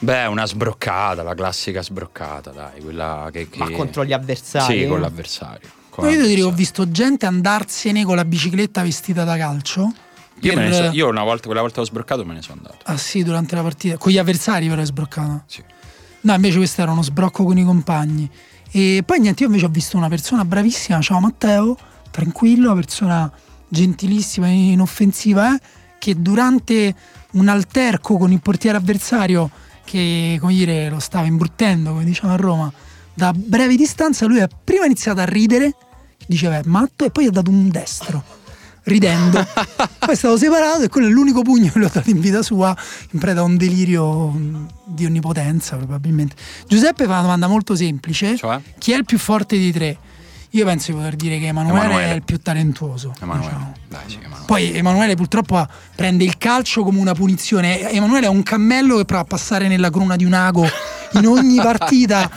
Beh, una sbroccata, la classica sbroccata, dai, quella che... che- ma contro gli avversari Sì, con l'avversario. con Ma io devo dire, ho l'avversario. visto gente andarsene con la bicicletta vestita da calcio. Io, me ne per- so- io una volta, quella volta ho sbroccato me ne sono andato. Ah sì, durante la partita. Con gli avversari però è sbroccato. Sì. No, invece questo era uno sbrocco con i compagni. E poi niente, io invece ho visto una persona bravissima, ciao Matteo, tranquillo, una persona gentilissima, inoffensiva, eh, che durante un alterco con il portiere avversario, che dire, lo stava imbruttendo, come diciamo a Roma, da breve distanza, lui ha prima iniziato a ridere, diceva è matto, e poi gli ha dato un destro. Ridendo, *laughs* poi è stato separato e quello è l'unico pugno che lui ha dato in vita sua, in preda a un delirio di onnipotenza, probabilmente. Giuseppe fa una domanda molto semplice: Cioè? chi è il più forte dei tre? Io penso di poter dire che Emanuele, Emanuele. è il più talentuoso. Emanuele. diciamo. Dai, sì, Emanuele. Poi Emanuele purtroppo prende il calcio come una punizione. Emanuele è un cammello che prova a passare nella cruna di un ago in ogni *laughs* partita,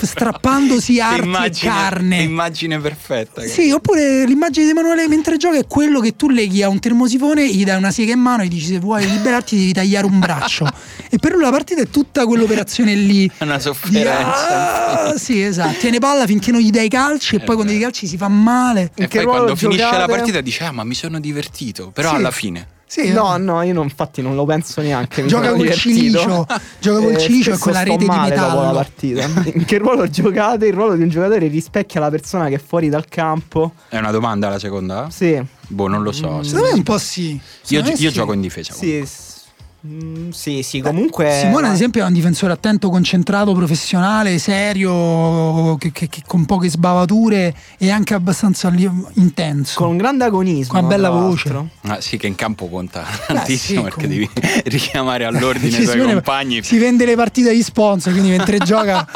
strappandosi arti e carne. Immagine perfetta. Sì, oppure l'immagine di Emanuele mentre gioca è quello che tu leghi a un termosifone, gli dai una sega in mano e gli dici se vuoi liberarti devi tagliare un braccio. *laughs* e per lui la partita è tutta quell'operazione lì. È *laughs* una sofferenza. ah, sì, esatto. Tiene palla finché non gli dai i calci e poi quando gli dai i calci si fa male. E che poi quando finisce la giocate? partita dice: Ah, ma mi sono divertito. Però Sì. alla fine. Sì, no no io non, infatti non lo penso neanche mi Gioca col cilicio, gioca col Eh, cilicio e quella rete di dopo la metallo. partita *laughs* in che ruolo giocate il ruolo di un giocatore rispecchia la persona che è fuori dal campo È una domanda la seconda? sì Boh, non lo so. Mm. se- Secondo me un po' sì. Io, io sì. gioco in difesa. Sì, s- mm, sì, sì, comunque. Simone, ad esempio, è un difensore attento, concentrato, professionale, serio, che, che- che con poche sbavature e anche abbastanza intenso. Con un grande agonismo. Con una bella voce. Ah, sì, che in campo conta tantissimo sì, perché devi *laughs* richiamare all'ordine *laughs* Sì, i tuoi Simone compagni. Si vende le partite agli sponsor, quindi mentre *laughs* gioca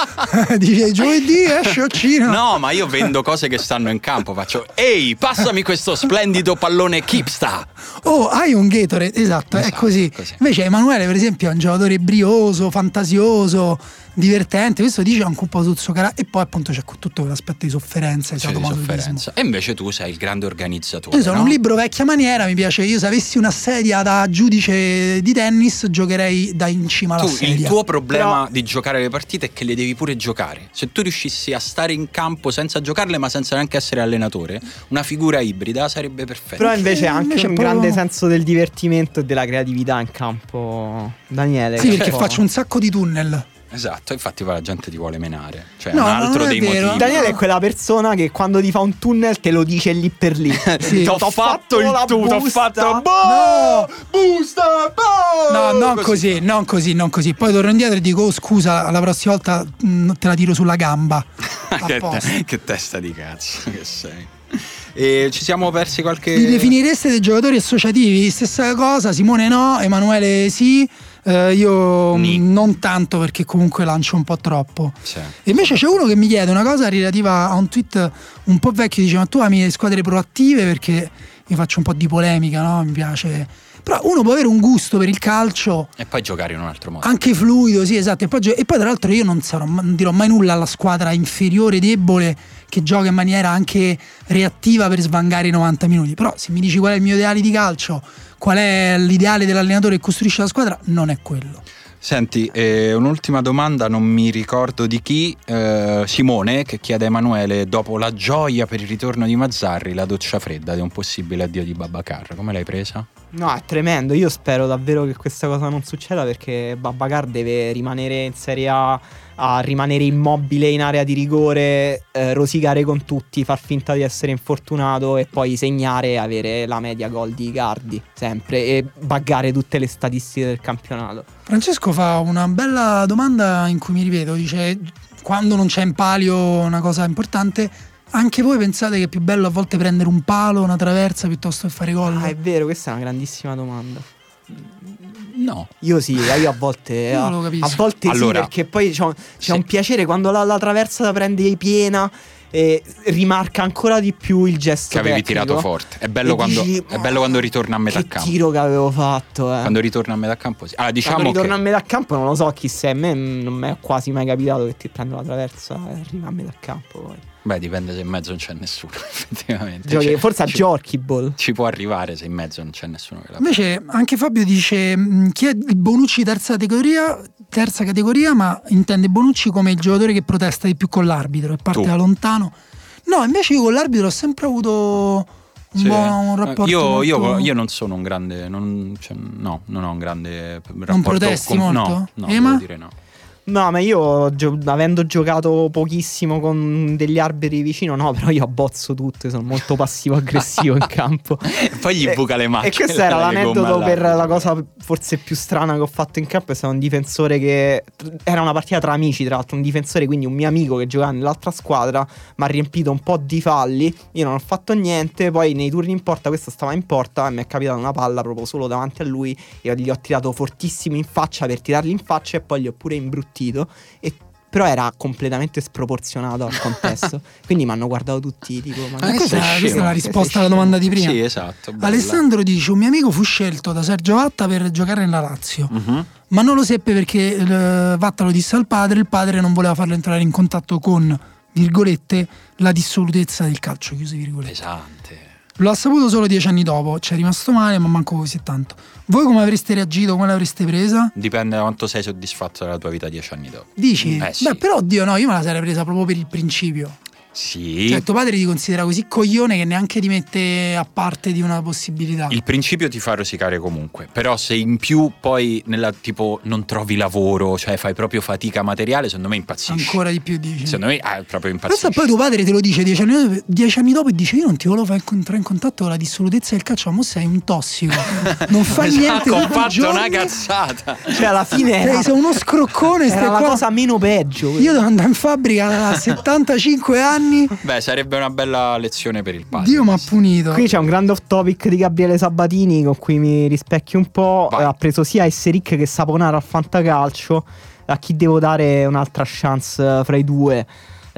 dice giovedì esce o Cino. No, ma io vendo cose che stanno in campo. Faccio, ehi, passami questo splendido pallone Kipsta. Oh, hai un Gatorade, esatto, è Esatto, così. così. Invece Emanuele, per esempio, è un giocatore brioso, fantasioso, divertente. Questo dice anche un po' sul suo carattere. E poi appunto c'è tutto quell'aspetto di sofferenza, C'è di sofferenza. E invece tu sei il grande organizzatore. Io sono no? un libro vecchia maniera, mi piace. Io se avessi una sedia da giudice di tennis, giocherei da in cima alla Tu, sedia. il tuo problema Però- di giocare le partite è che le devi pure giocare. Se tu riuscissi a stare in campo senza giocarle, ma senza neanche essere allenatore, una figura ibrida sarebbe perfetta. Però invece ha anche invece un proprio- grande senso del divertimento e della creatività in campo. Daniele. Sì, perché po'- faccio un sacco di tunnel. Esatto, infatti poi la gente ti vuole menare. Cioè, No, un altro non è dei vero. motivi. Daniele è quella persona che quando ti fa un tunnel te lo dice lì per lì. *laughs* Sì. T'ho T'ho fatto il la tu, t'ho busta. fatto boh, No! busta, boh! No, non così. non così, non così. Poi torno indietro e dico: oh, scusa, la prossima volta mh, te la tiro sulla gamba. *laughs* Che, te- che testa di cazzo che sei. E ci siamo persi qualche. Li definireste dei giocatori associativi? Stessa cosa, Simone no, Emanuele sì. Eh, io Ni. non tanto perché comunque lancio un po' troppo. E invece c'è uno che mi chiede una cosa relativa a un tweet un po' vecchio, dice ma tu ami le squadre proattive perché io faccio un po' di polemica, no? Mi piace. Però uno può avere un gusto per il calcio E poi giocare in un altro modo. anche fluido, sì, esatto. E poi, e poi tra l'altro io non, sarò, non dirò mai nulla alla squadra inferiore, debole, che gioca in maniera anche reattiva per svangare i 90 minuti. Però se mi dici qual è il mio ideale di calcio, qual è l'ideale dell'allenatore che costruisce la squadra, non è quello. Senti, eh, un'ultima domanda, non mi ricordo di chi. eh, Simone che chiede a Emanuele: dopo la gioia per il ritorno di Mazzarri, la doccia fredda di un possibile addio di Babacar, come l'hai presa? No, è tremendo. Io spero davvero che questa cosa non succeda perché Babacar deve rimanere in Serie A, a rimanere immobile in area di rigore, eh, rosicare con tutti, far finta di essere infortunato e poi segnare e avere la media gol di Icardi sempre e buggare tutte le statistiche del campionato. Francesco fa una bella domanda in cui mi ripeto, dice quando non c'è in palio una cosa importante, anche voi pensate che è più bello a volte prendere un palo, una traversa piuttosto che fare gol? Ah, è vero, questa è una grandissima domanda. No. Io sì, eh, io a volte. *laughs* Io a, lo capisco. a volte Allora, sì, perché poi c'è, c'è sì. un piacere quando la, la traversa la prende piena e rimarca ancora di più il gesto. Che avevi tecnico. tirato forte. È bello, quando, dici, è bello quando ritorna a metà Che campo. tiro che avevo fatto, eh. Quando ritorna a metà campo, sì. Allora, diciamo Quando ritorna che. a metà campo non lo so chi sei, a me non mi è quasi mai capitato che ti prendo la traversa e arriva a metà campo poi. Beh, dipende se in mezzo non c'è nessuno, *laughs* effettivamente. Giochi- Cioè, forse a ci- Giorchi Ball. Ci può arrivare se in mezzo non c'è nessuno che la Invece anche Fabio dice mh, chi è il Bonucci terza categoria, terza categoria, ma intende Bonucci come il giocatore che protesta di più con l'arbitro e parte Tu. da lontano. No, invece io con l'arbitro ho sempre avuto un Sì. buon rapporto. Io, io- molto- io non sono un grande. Non, cioè, no, non ho un grande rapporto Non protesti con- molto? No, no, Ema? devo dire no. No, ma io gio- avendo giocato pochissimo con degli arbitri vicino, no, *laughs* però io abbozzo tutto, sono molto passivo-aggressivo in campo. *laughs* Poi gli buca le macchine. E questo era l'aneddoto per la cosa forse più strana che ho fatto in campo. È stato un difensore che. Era una partita tra amici, tra l'altro. Un difensore, quindi un mio amico che giocava nell'altra squadra. Mi ha riempito un po' di falli. Io non ho fatto niente. Poi nei turni in porta, questo stava in porta. E mi è capitata una palla proprio solo davanti a lui. E gli ho tirato fortissimo in faccia per tirargli in faccia. E poi gli ho pure imbruttito. E però era completamente sproporzionato al contesto. *laughs* quindi mi hanno guardato tutti. Tipo, ma Ah, questa, questa è la risposta alla domanda di prima. Sì, esatto. bella. Alessandro dice: Un mio amico fu scelto da Sergio Vatta per giocare nella Lazio, Mhm. ma non lo seppe perché eh, Vatta lo disse al padre. Il padre non voleva farlo entrare in contatto con, virgolette, la dissolutezza del calcio. Chiuse virgolette. Pesante. L'ho saputo solo dieci anni dopo. Ci è rimasto male, ma manco così tanto. Voi come avreste reagito? Come l'avreste presa? Dipende da quanto sei soddisfatto della tua vita dieci anni dopo. Dici? Eh, sì. Beh, però, oddio, no, io me la sarei presa proprio per il principio. Sì. Cioè, tuo padre ti considera così coglione che neanche ti mette a parte di una possibilità. Il principio ti fa rosicare comunque, però se in più poi nella tipo non trovi lavoro, cioè fai proprio fatica materiale, secondo me impazzisci. Ancora di più, dici. Secondo me ah, proprio impazzisci. poi tuo padre te lo dice dieci anni, dopo, dieci anni dopo e dice io non ti volevo far entrare in contatto con la dissolutezza del calcio, ma mo sei un tossico. *laughs* Non fai niente Esatto, ho tutti i fatto giorni. una cazzata. Cioè, alla fine Sei, era, sei uno scroccone, era stai la qua. cosa meno peggio. Io devo andare in fabbrica a *laughs* 75 anni. Beh, sarebbe una bella lezione per il padre. Dio mi ha punito. Qui c'è un grande off topic di Gabriele Sabatini con cui mi rispecchio un po'. Vai. Ha preso sia Esseric che Saponara al fantacalcio. A chi devo dare un'altra chance eh, fra i due?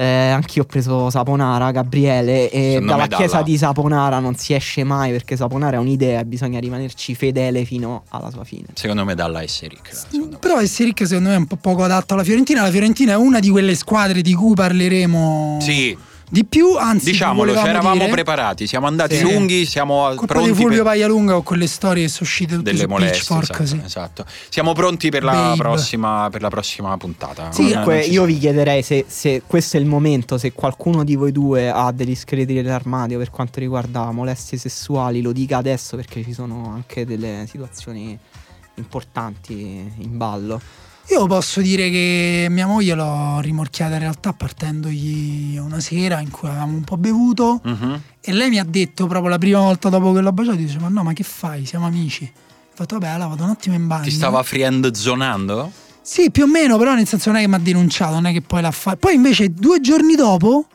Eh, anch'io ho preso Saponara, Gabriele. E Secondo dalla chiesa dalla- di Saponara non si esce mai perché Saponara è un'idea e bisogna rimanerci fedele fino alla sua fine. Secondo me dalla Esseric. Però Esseric secondo me è un po' poco adatto alla Fiorentina. La Fiorentina è una di quelle squadre di cui parleremo Sì, di più. Anzi, diciamolo, ci eravamo dire, preparati, siamo andati Sì. lunghi, siamo Colpa pronti di Fulvio per Paglialunga o quelle storie che sono uscite tutte delle molestie. Esatto, sì. esatto. Siamo pronti per la, prossima, per la prossima puntata. Sì, Non- Comunque, io vi chiederei se, se questo è il momento, se qualcuno di voi due ha degli scheletri nell'armadio per quanto riguarda molestie sessuali, lo dica adesso perché ci sono anche delle situazioni importanti in ballo. Io posso dire che mia moglie l'ho rimorchiata in realtà partendogli una sera in cui avevamo un po' bevuto Mhm. e lei mi ha detto proprio la prima volta dopo che l'ho baciato, dice ma no ma che fai, siamo amici. Ho fatto vabbè allora vado un attimo in bagno. Ti stava friend zonando? Sì, più o meno, però nel senso non è che mi ha denunciato, non è che poi l'ha fatto. Poi invece due giorni dopo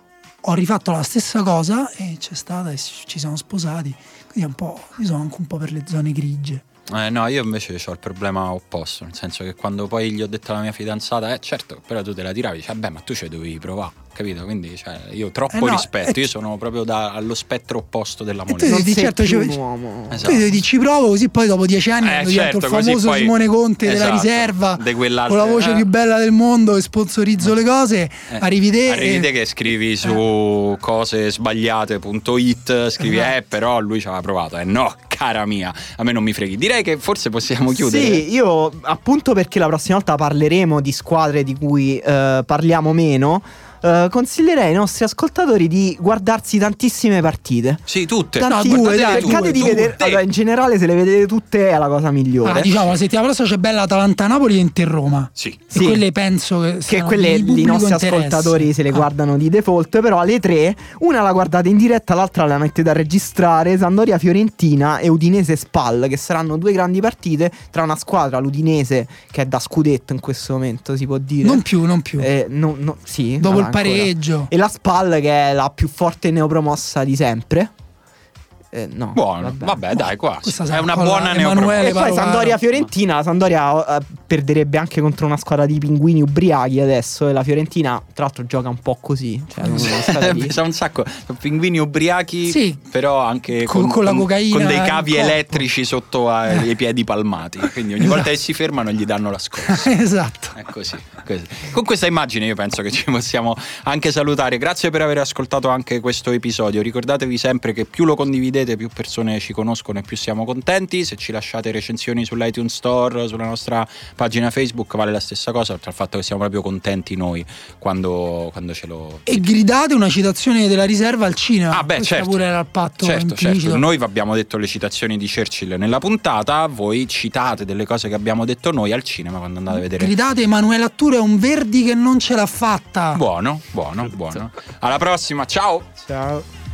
ho rifatto la stessa cosa e c'è stata e ci siamo sposati. Quindi è un po'. Io sono anche un po' per le zone grigie. Eh, no, io invece ho il problema opposto, nel senso che quando poi gli ho detto alla mia fidanzata, eh certo, però tu te la tiravi, dice, vabbè, ma tu ci dovevi provare, capito? Quindi cioè, io troppo Eh no, rispetto, eh, io sono proprio da- allo spettro opposto della tu moneta. Non sei certo, ci- un uomo. Esatto. Tu devi ci provo così poi dopo dieci anni Eh, certo, il famoso poi- Simone Conte della esatto, riserva di quell'altra- con la voce eh. più bella del mondo e sponsorizzo le cose. Eh, arrivi te. Arrivi te che scrivi su cose sbagliate.it, scrivi Esatto. eh però lui ci aveva provato, eh no, cara mia, a me non mi freghi. Direi che forse possiamo chiudere. Sì, io appunto perché la prossima volta parleremo di squadre di cui eh, parliamo meno. Eh, consiglierei ai nostri ascoltatori di guardarsi tantissime partite. Sì, tutte. Tanti No, due, dai, cercate di vedere. Allora, in generale, se le vedete tutte è la cosa migliore. Ah, diciamo, la settimana prossima c'è bella Atalanta-Napoli e Inter-Roma. Sì. E Sì. quelle penso che che quelle di i nostri interesse. ascoltatori se le Ah. guardano di default, però alle tre, una la guardate in diretta, l'altra la mettete a registrare, Sandoria Fiorentina e Udinese Spal, che saranno due grandi partite tra una squadra, l'Udinese, che è da scudetto in questo momento, si può dire. Non più, non più. Eh, no- no- sì, Dopo allora il pareggio. E la Spal che è la più forte neopromossa di sempre. Eh, no, Buono, vabbè, dai, quasi. Questa È una buona neopromossa. E poi Parovara. Sandoria Fiorentina, la Sandoria eh, perderebbe anche contro una squadra di pinguini ubriachi adesso e la Fiorentina tra l'altro gioca un po' così, cioè non Pesa un sacco. Pinguini ubriachi, Sì. però anche Con- con, con la cocaina con dei cavi elettrici sotto ai ai piedi palmati. Quindi ogni volta che si fermano gli danno la scorsa. *laughs* esatto. È così, così. Con questa immagine io penso che ci possiamo anche salutare. Grazie per aver ascoltato anche questo episodio. Ricordatevi sempre che più lo condividete, più persone ci conoscono e più siamo contenti. Se ci lasciate recensioni sull'iTunes Store, sulla nostra pagina Facebook, vale la stessa cosa, oltre al fatto che siamo proprio contenti noi quando, quando ce lo... E gridate una citazione della riserva al cinema. Ah, beh, certo. pure era il patto Certo, certo. Noi vi abbiamo detto le citazioni di Churchill nella puntata, voi citate delle cose che abbiamo detto noi al cinema quando andate a vedere. Gridate Emanuele Atture è un Verdi che non ce l'ha fatta. Buono, buono, buono. Alla prossima, ciao! Ciao.